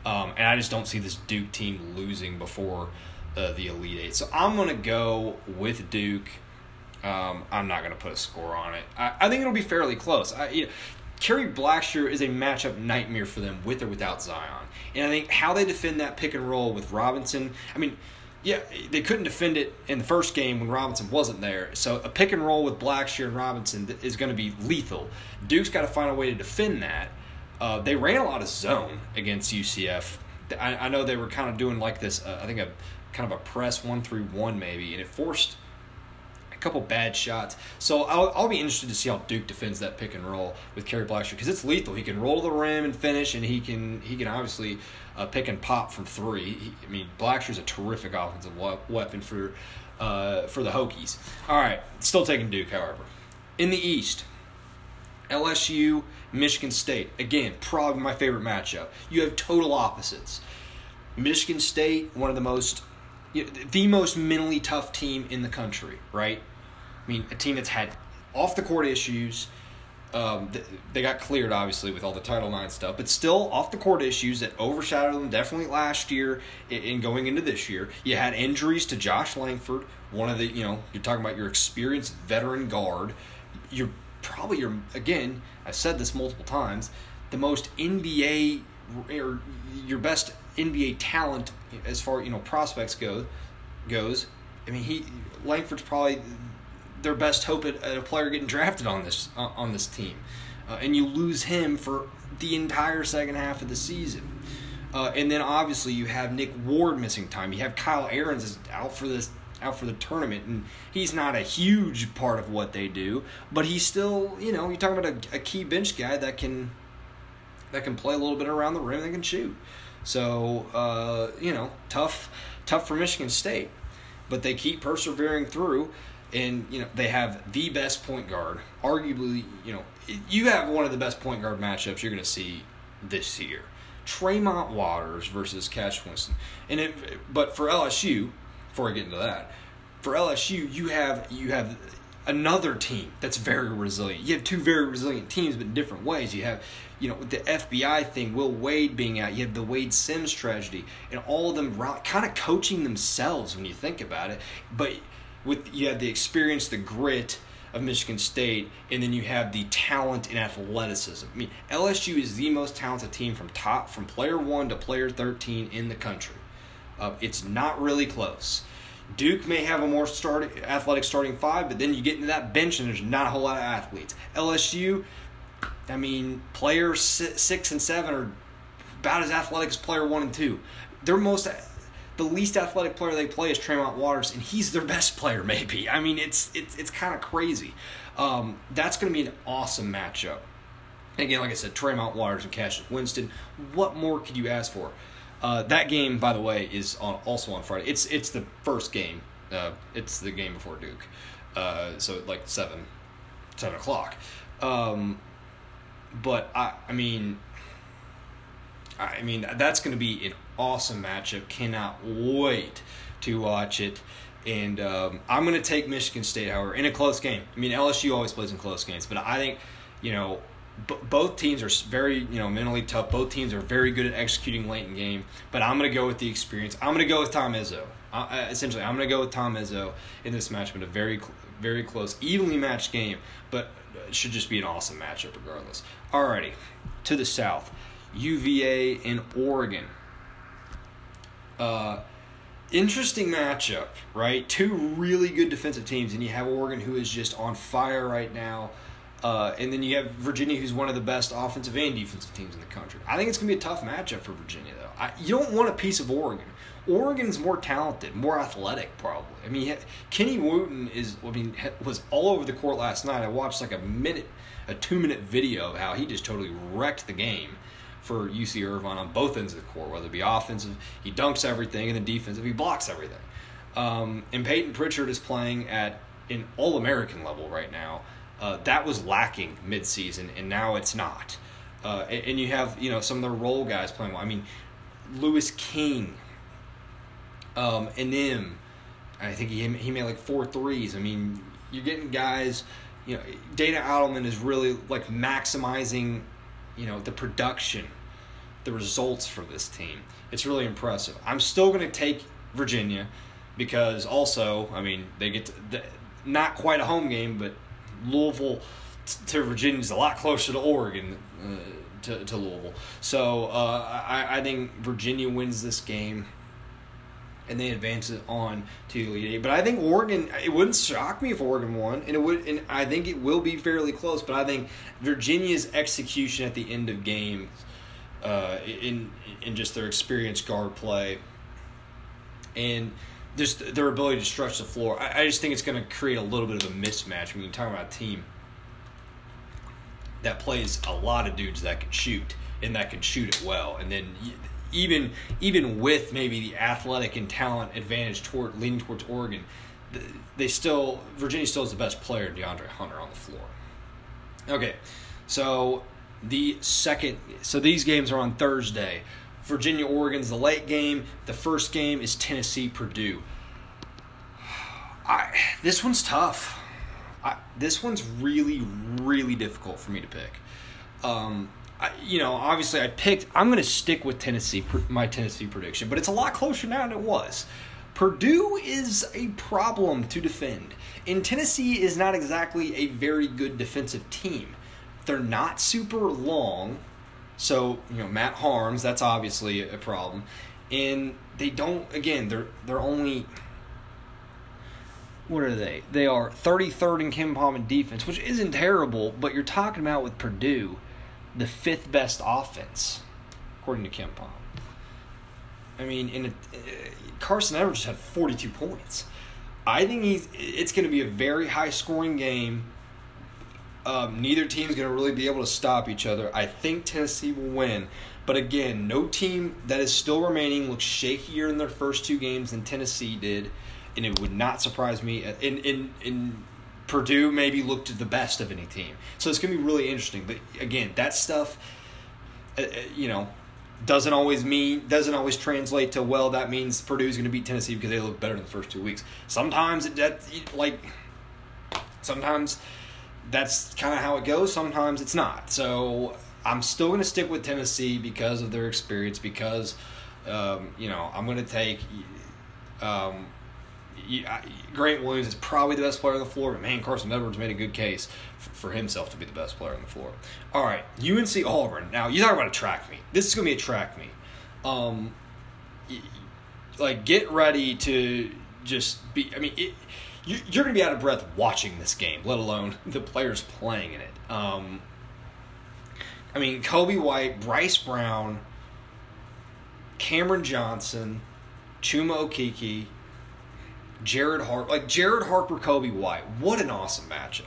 Um, and I just don't see this Duke team losing before uh, the Elite Eight. So I'm going to go with Duke. Um, I'm not going to put a score on it. I, I, think it'll be fairly close. I, you know, Kerry Blackshear is a matchup nightmare for them with or without Zion. And I think how they defend that pick and roll with Robinson, I mean, yeah, they couldn't defend it in the first game when Robinson wasn't there. So a pick and roll with Blackshear and Robinson is going to be lethal. Duke's got to find a way to defend that. Uh, they ran a lot of zone against UCF. I, I know they were kind of doing like this, uh, I think a kind of a press one through one maybe, and it forced – a couple bad shots. So I'll, I'll be interested to see how Duke defends that pick and roll with Kerry Blackshear because it's lethal. He can roll the rim and finish, and he can he can obviously uh, pick and pop from three. He, I mean, Blackshear's a terrific offensive weapon for uh, for the Hokies. All right, still taking Duke, however. In the East, LSU, Michigan State. Again, probably my favorite matchup. You have total opposites. Michigan State, one of the most the most mentally tough team in the country, right? I mean, a team that's had off the court issues. Um, they got cleared obviously with all the Title IX stuff, but still off the court issues that overshadowed them definitely last year and going into this year. You had injuries to Josh Langford, one of the you know you're talking about your experienced veteran guard. You're probably your again I've said this multiple times, the most NBA or your best NBA talent as far you know prospects go goes I mean, he Langford's probably their best hope at, at a player getting drafted on this uh, on this team, uh, and you lose him for the entire second half of the season. Uh, and then obviously you have Nick Ward missing time. You have Kyle Ahrens out for this out for the tournament, and he's not a huge part of what they do, but he's still you know you're talking about a, a key bench guy that can that can play a little bit around the rim and can shoot. So uh, you know tough tough for Michigan State, but they keep persevering through. And you know they have the best point guard, arguably. You know you have one of the best point guard matchups you're going to see this year. Tremont Waters versus Cash Winston. And it, but for LSU, before I get into that, for LSU, you have you have another team that's very resilient. You have two very resilient teams, but in different ways. You have, you know, the FBI thing, Will Wade being out. You have the Wayde Sims tragedy, and all of them kind of coaching themselves when you think about it. But with you have the experience, the grit of Michigan State, and then you have the talent and athleticism. I mean, LSU is the most talented team from top from player one to player thirteen in the country. Uh, it's not really close. Duke may have a more starting athletic starting five, but then you get into that bench and there's not a whole lot of athletes. LSU, I mean, players six and seven are about as athletic as player one and two. Their most the least athletic player they play is Tremont Waters, and he's their best player, maybe. I mean, it's it's it's kind of crazy. Um, that's going to be an awesome matchup. And again, like I said, Tremont Waters and Cassius Winston. What more could you ask for? Uh, that game, by the way, is on also on Friday. It's it's the first game. Uh, it's the game before Duke. Uh, so like seven, seven o'clock. Um, but I, I mean, I mean that's going to be an awesome matchup. Cannot wait to watch it. And um, I'm going to take Michigan State, however, in a close game. I mean, LSU always plays in close games, but I think, you know, b- both teams are very, you know, mentally tough. Both teams are very good at executing late in game. But I'm to go with the experience. I'm to go with Tom Izzo. Uh, essentially, I'm to go with Tom Izzo in this match, but a very, very close, evenly matched game. But it should just be an awesome matchup regardless. Alrighty, to the south, UVA and Oregon. Uh, interesting matchup, right? Two really good defensive teams, and you have Oregon who is just on fire right now. Uh, and then you have Virginia, who's one of the best offensive and defensive teams in the country. I think it's going to be a tough matchup for Virginia, though. I, you don't want a piece of Oregon. Oregon's more talented, more athletic, probably. I mean, Kenny Wooten is. I mean, was all over the court last night. I watched like a minute, a two-minute video of how he just totally wrecked the game for UC Irvine on both ends of the court, whether it be offensive, he dunks everything, and then defensive, he blocks everything. Um, and Payton Pritchard is playing at an All American level right now. Uh, that was lacking midseason, and now it's not. Uh, and, and, you have you know some of the role guys playing well. I mean, Louis King, um, Enem, I think he he made like four threes. I mean, you're getting guys. You know, Dana Altman is really like maximizing, you know, the production the results for this team. It's really impressive. I'm still going to take Virginia because also, I mean, they get to, the, not quite a home game, but Louisville to Virginia is a lot closer to Oregon uh, to, to Louisville. So uh, I, I think Virginia wins this game and they advance it on to Elite Eight. But I think Oregon. It wouldn't shock me if Oregon won, and it would. And I think it will be fairly close. But I think Virginia's execution at the end of games uh, in in just their experienced guard play and just their ability to stretch the floor. I, I just think it's going to create a little bit of a mismatch when you talk about a team that plays a lot of dudes that can shoot and that can shoot it well, and then even even with maybe the athletic and talent advantage toward leaning towards Oregon, they still Virginia still is the best player, DeAndre Hunter, on the floor. Okay, so the second. So these games are on Thursday. Virginia Oregon's the late game. The first game is Tennessee Purdue. I this one's tough. I, this one's really really difficult for me to pick. Um, I, you know, obviously I picked. I'm going to stick with Tennessee, my Tennessee prediction, but it's a lot closer now than it was. Purdue is a problem to defend, and Tennessee is not exactly a very good defensive team. They're not super long. So, you know, Matt Haarms, that's obviously a problem. And they don't again, they're they're only what are they? They are 33rd in KenPom in defense, which isn't terrible, but you're talking about with Purdue, the fifth best offense, according to KenPom. I mean, in a, uh, Carsen Edwards had 42 points. I think he's. It's going to be a very high scoring game. Um, neither team's going to really be able to stop each other. I think Tennessee will win. But again, no team that is still remaining looks shakier in their first two games than Tennessee did, and it would not surprise me. In in in Purdue maybe looked the best of any team, so it's gonna be really interesting. But again, that stuff, uh, uh, you know, doesn't always mean doesn't always translate to well. That means Purdue's gonna beat Tennessee because they look better in the first two weeks. Sometimes it that like sometimes that's kind of how it goes. Sometimes it's not. So I'm still going to stick with Tennessee because of their experience. Because, um, you know, I'm going to take. Um, Grant Williams is probably the best player on the floor, but man, Carsen Edwards made a good case for himself to be the best player on the floor. All right, UNC Auburn. Now you talk about a track meet. This is going to be a track meet. Um, like get ready to just be. I mean, it, you're going to be out of breath watching this game, let alone the players playing in it. Um, I mean, Coby White, Bryce Brown, Cameron Johnson, Chuma Okeke, Jared Harper. Like, Jared Harper, Coby White. What an awesome matchup.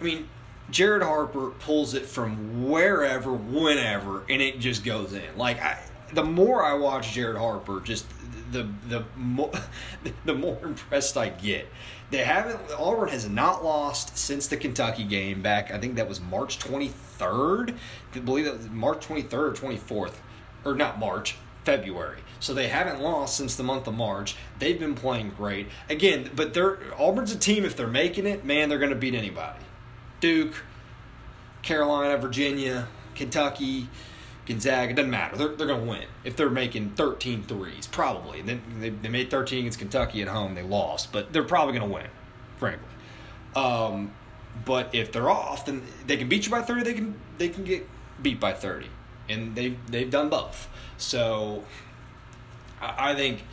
I mean, Jared Harper pulls it from wherever, whenever, and it just goes in. Like, I, the more I watch Jared Harper, just the the more the more impressed I get. They haven't Auburn has not lost since the Kentucky game back. I think that was March 23rd. I believe that was March 23rd or 24th, or not March, February. So they haven't lost since the month of March. They've been playing great again, but they're Auburn's a team. If they're making it, man, they're going to beat anybody. Duke, Carolina, Virginia, Kentucky. Gonzaga, it doesn't matter. They're, they're going to win if they're making 13 threes, probably. And then they, they made 13 against Kentucky at home. They lost, but they're probably going to win, frankly. Um, but if they're off, then they can beat you by 30. They can they can get beat by 30, and they've they've done both. So I, I think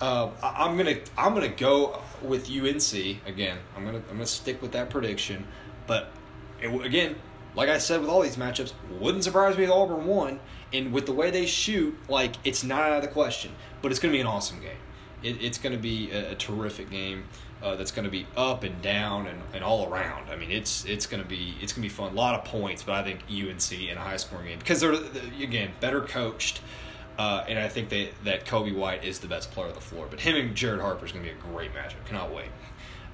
uh, I'm gonna I'm gonna go with UNC again. I'm gonna I'm gonna stick with that prediction, but it, again, like I said with all these matchups, wouldn't surprise me if Auburn won. And with the way they shoot, like it's not out of the question. But it's going to be an awesome game. It, it's going to be a, a terrific game. Uh, that's going to be up and down and, and all around. I mean, it's it's going to be it's going to be fun. A lot of points, but I think UNC in a high scoring game because they're again better coached. Uh, and I think that, that Coby White is the best player on the floor. But him and Jared Harper is going to be a great matchup. Cannot wait.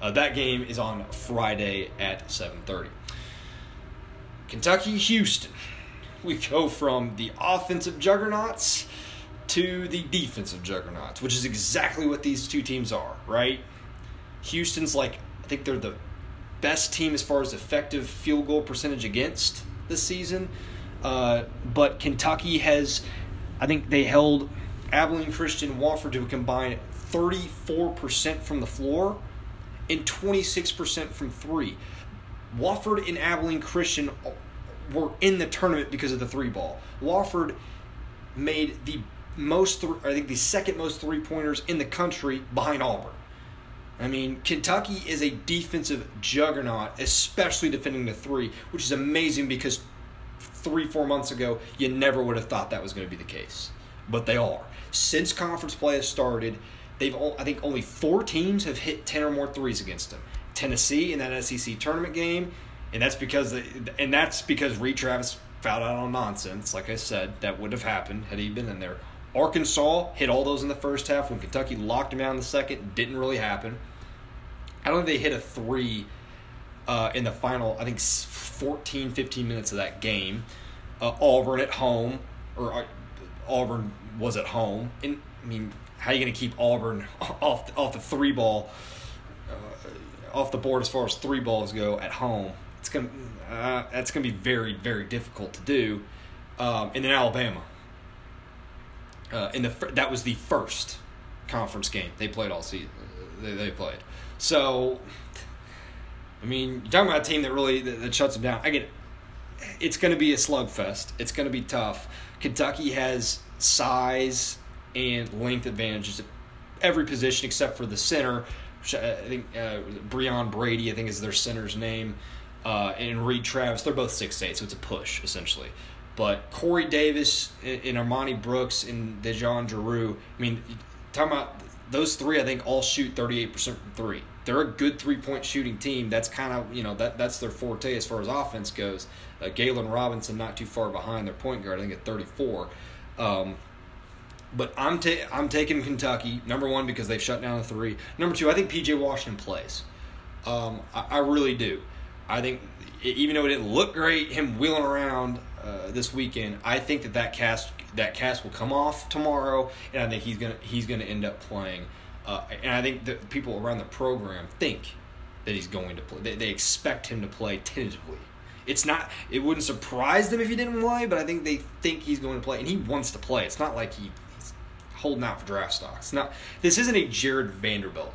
Uh, that game is on Friday at 7:30. Kentucky, Houston. We go from the offensive juggernauts to the defensive juggernauts, which is exactly what these two teams are, right? Houston's like, I think they're the best team as far as effective field goal percentage against this season. Uh, but Kentucky has, I think they held Abilene Christian Wofford to a combined 34% from the floor and 26% from three. Wofford and Abilene Christian were in the tournament because of the three ball. Wofford made the most, th- I think, the second most three pointers in the country behind Auburn. I mean, Kentucky is a defensive juggernaut, especially defending the three, which is amazing because three, four months ago, you never would have thought that was going to be the case. But they are. Since conference play has started, they've I think only four teams have hit 10 or more threes against them. Tennessee in that SEC tournament game, and that's because and that's because Reid Travis fouled out on nonsense. Like I said, that would have happened had he been in there. Arkansas hit all those in the first half when Kentucky locked him out in the second. Didn't really happen. I don't think they hit a three uh, in the final, I think 14, 15 minutes of that game. Uh, Auburn at home, or uh, Auburn was at home. And I mean, how are you going to keep Auburn off, off the three ball, uh, off the board as far as three balls go at home? Gonna uh, that's gonna be very very difficult to do. Um, and then Alabama. Uh, in the that was the first conference game they played all season. They, they played so. I mean, you're talking about a team that really that, that shuts them down. I get it. It's going to be a slugfest. It's going to be tough. Kentucky has size and length advantages at every position except for the center. I think uh, Breaon Brady, I think is their center's name, uh, and Reid Travis. They're both six eight, so it's a push essentially. But Corey Davis and Armoni Brooks and DeJon Jarreau. I mean, talking about those three, I think all shoot thirty eight percent from three. They're a good three point shooting team. That's kind of you know that that's their forte as far as offense goes. Uh, Galen Robinson not too far behind their point guard. I think at thirty four. Um, but I'm ta- I'm taking Kentucky number one because they've shut down the three. Number two, I think PJ Washington plays. Um, I, I really do. I think even though it didn't look great, him wheeling around uh, this weekend, I think that that cast that cast will come off tomorrow, and I think he's gonna he's gonna end up playing. Uh, and I think that people around the program think that he's going to play. They, they expect him to play tentatively. It's not. It wouldn't surprise them if he didn't play, but I think they think he's going to play, and he wants to play. It's not like he, he's holding out for draft stocks. Not. This isn't a Jarred Vanderbilt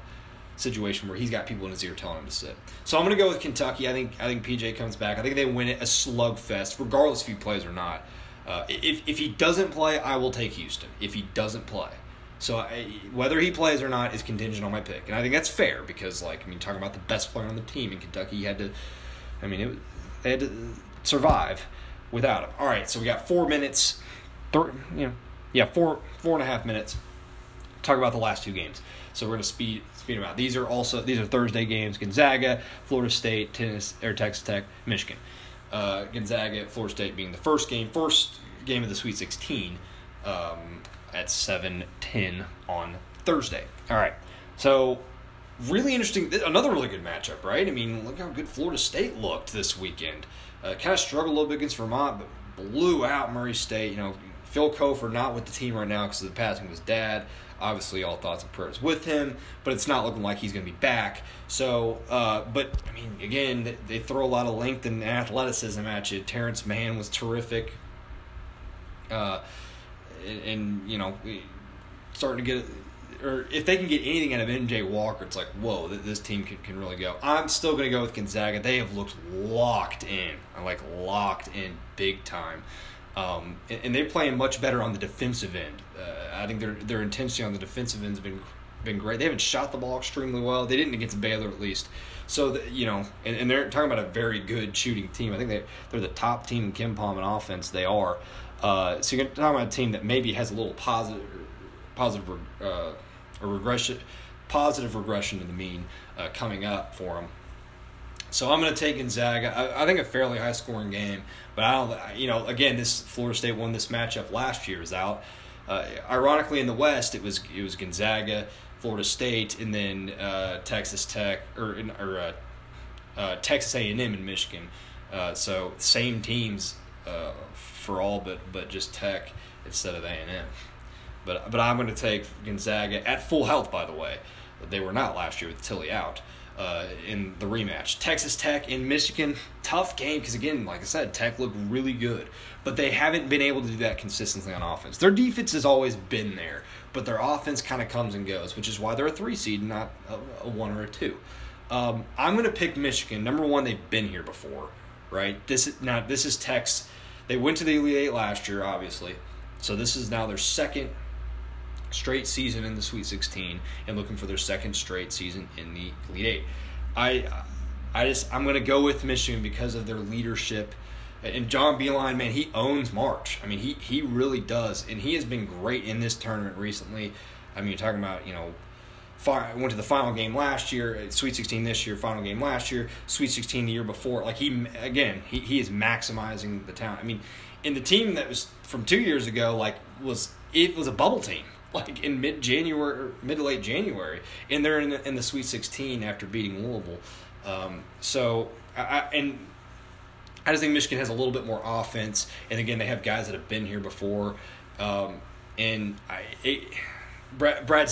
situation where he's got people in his ear telling him to sit. So I'm going to go with Kentucky. I think I think PJ comes back. I think they win it a slugfest, regardless if he plays or not. Uh, if if he doesn't play, I will take Houston. If he doesn't play, so I, whether he plays or not is contingent on my pick, and I think that's fair because like I mean talking about the best player on the team in Kentucky, he had to. I mean it they had to survive without him. All right, so we got four minutes. Three, you know, yeah, four four and a half minutes. Talk about the last two games. So we're gonna speed speed them out. These are also these are Thursday games: Gonzaga, Florida State, Tennis or Texas Tech, Michigan. Uh, Gonzaga, Florida State being the first game, first game of the Sweet 16 um, at seven ten on Thursday. All right, so really interesting. Another really good matchup, right? I mean, look how good Florida State looked this weekend. Uh, kind of struggled a little bit against Vermont, but blew out Murray State. You know, Phil Cofer not with the team right now because of the passing of his dad. Obviously, all thoughts and prayers with him, but it's not looking like he's going to be back. So, uh, but I mean, again, they throw a lot of length and athleticism at you. Terrence Mann was terrific. Uh, and, and, you know, starting to get, or if they can get anything out of MJ Walker, it's like, whoa, this team can, can really go. I'm still going to go with Gonzaga. They have looked locked in, like locked in big time. Um, and, and, they're playing much better on the defensive end. Uh, I think their their intensity on the defensive end has been been great. They haven't shot the ball extremely well. They didn't against Baylor at least. So the, you know, and, and they're talking about a very good shooting team. I think they they're the top team in KenPom in offense. They are. Uh, so you're talking about a team that maybe has a little positive positive uh, a regression positive regression to the mean uh, coming up for them. So I'm going to take Gonzaga. I, I, think a fairly high scoring game, but I don't. You know, again, this Florida State won this matchup last year. Is out. Uh, ironically, in the West, it was it was Gonzaga, Florida State, and then uh, Texas Tech or or uh, uh Texas A and M and Michigan. Uh, so same teams uh, for all, but but just Tech instead of A and M. But but I'm going to take Gonzaga at full health. By the way, they were not last year with Tillie out uh, in the rematch. Texas Tech in Michigan, tough game because again, like I said, Tech looked really good, but they haven't been able to do that consistently on offense. Their defense has always been there, but their offense kind of comes and goes, which is why they're a three seed, not a, a one or a two. Um, I'm going to pick Michigan. Number one, they've been here before, right? This is now this is Tech's. They went to the Elite Eight last year, obviously, so this is now their second straight season in the Sweet 16 and looking for their second straight season in the Elite Eight. I, I just I'm gonna go with Michigan because of their leadership. And John Beilein, man, he owns March. I mean, he he really does, and he has been great in this tournament recently. I mean, you're talking about you know, went to the final game last year, uh, Sweet 16 this year, final game last year, Sweet 16 the year before. Like he again, he he is maximizing the talent. I mean, in the team that was from two years ago, like was it was a bubble team like in mid January, mid late January, and they're in the, in the Sweet 16 after beating Louisville. Um, so, I, and I just think Michigan has a little bit more offense, and again, they have guys that have been here before. Um, and I, it, Brad, Brad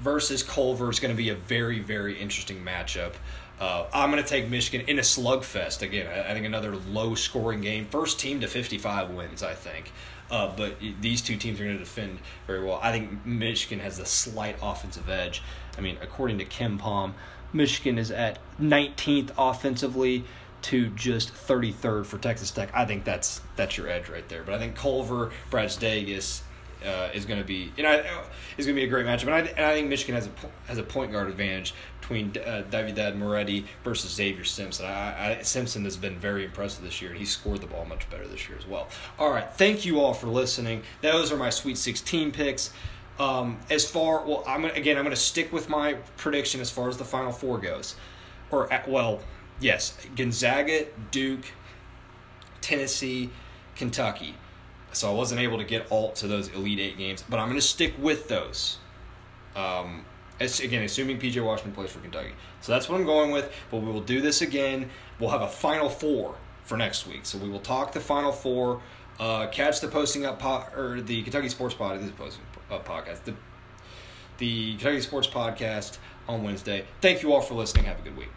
versus Culver is going to be a very, very interesting matchup. Uh, I'm going to take Michigan in a slugfest again. I, I, think another low scoring game. First team to 55 wins, I think. Uh, but these two teams are going to defend very well. I think Michigan has a slight offensive edge. I mean, according to KenPom, Michigan is at 19th offensively to just 33rd for Texas Tech. I think that's that's your edge right there. But I think Culver, Brad Davis, uh, is going to be you know is going to be a great matchup, and I, and I think Michigan has a has a point guard advantage between uh, David Moretti versus Zavier Simpson. I, I, Simpson has been very impressive this year, and he scored the ball much better this year as well. All right, thank you all for listening. Those are my Sweet 16 picks. Um, as far well, I'm gonna, again I'm going to stick with my prediction as far as the Final Four goes, or at, well, yes, Gonzaga, Duke, Tennessee, Kentucky. So I wasn't able to get all to those Elite Eight games, but I'm going to stick with those. Um, again, assuming PJ Washington plays for Kentucky. So that's what I'm going with. But we will do this again. We'll have a Final Four for next week. So we will talk the Final Four. Uh, catch the posting up po- or the Kentucky Sports Pod. This posting up podcast. The the Kentucky Sports Podcast on Wednesday. Thank you all for listening. Have a good week.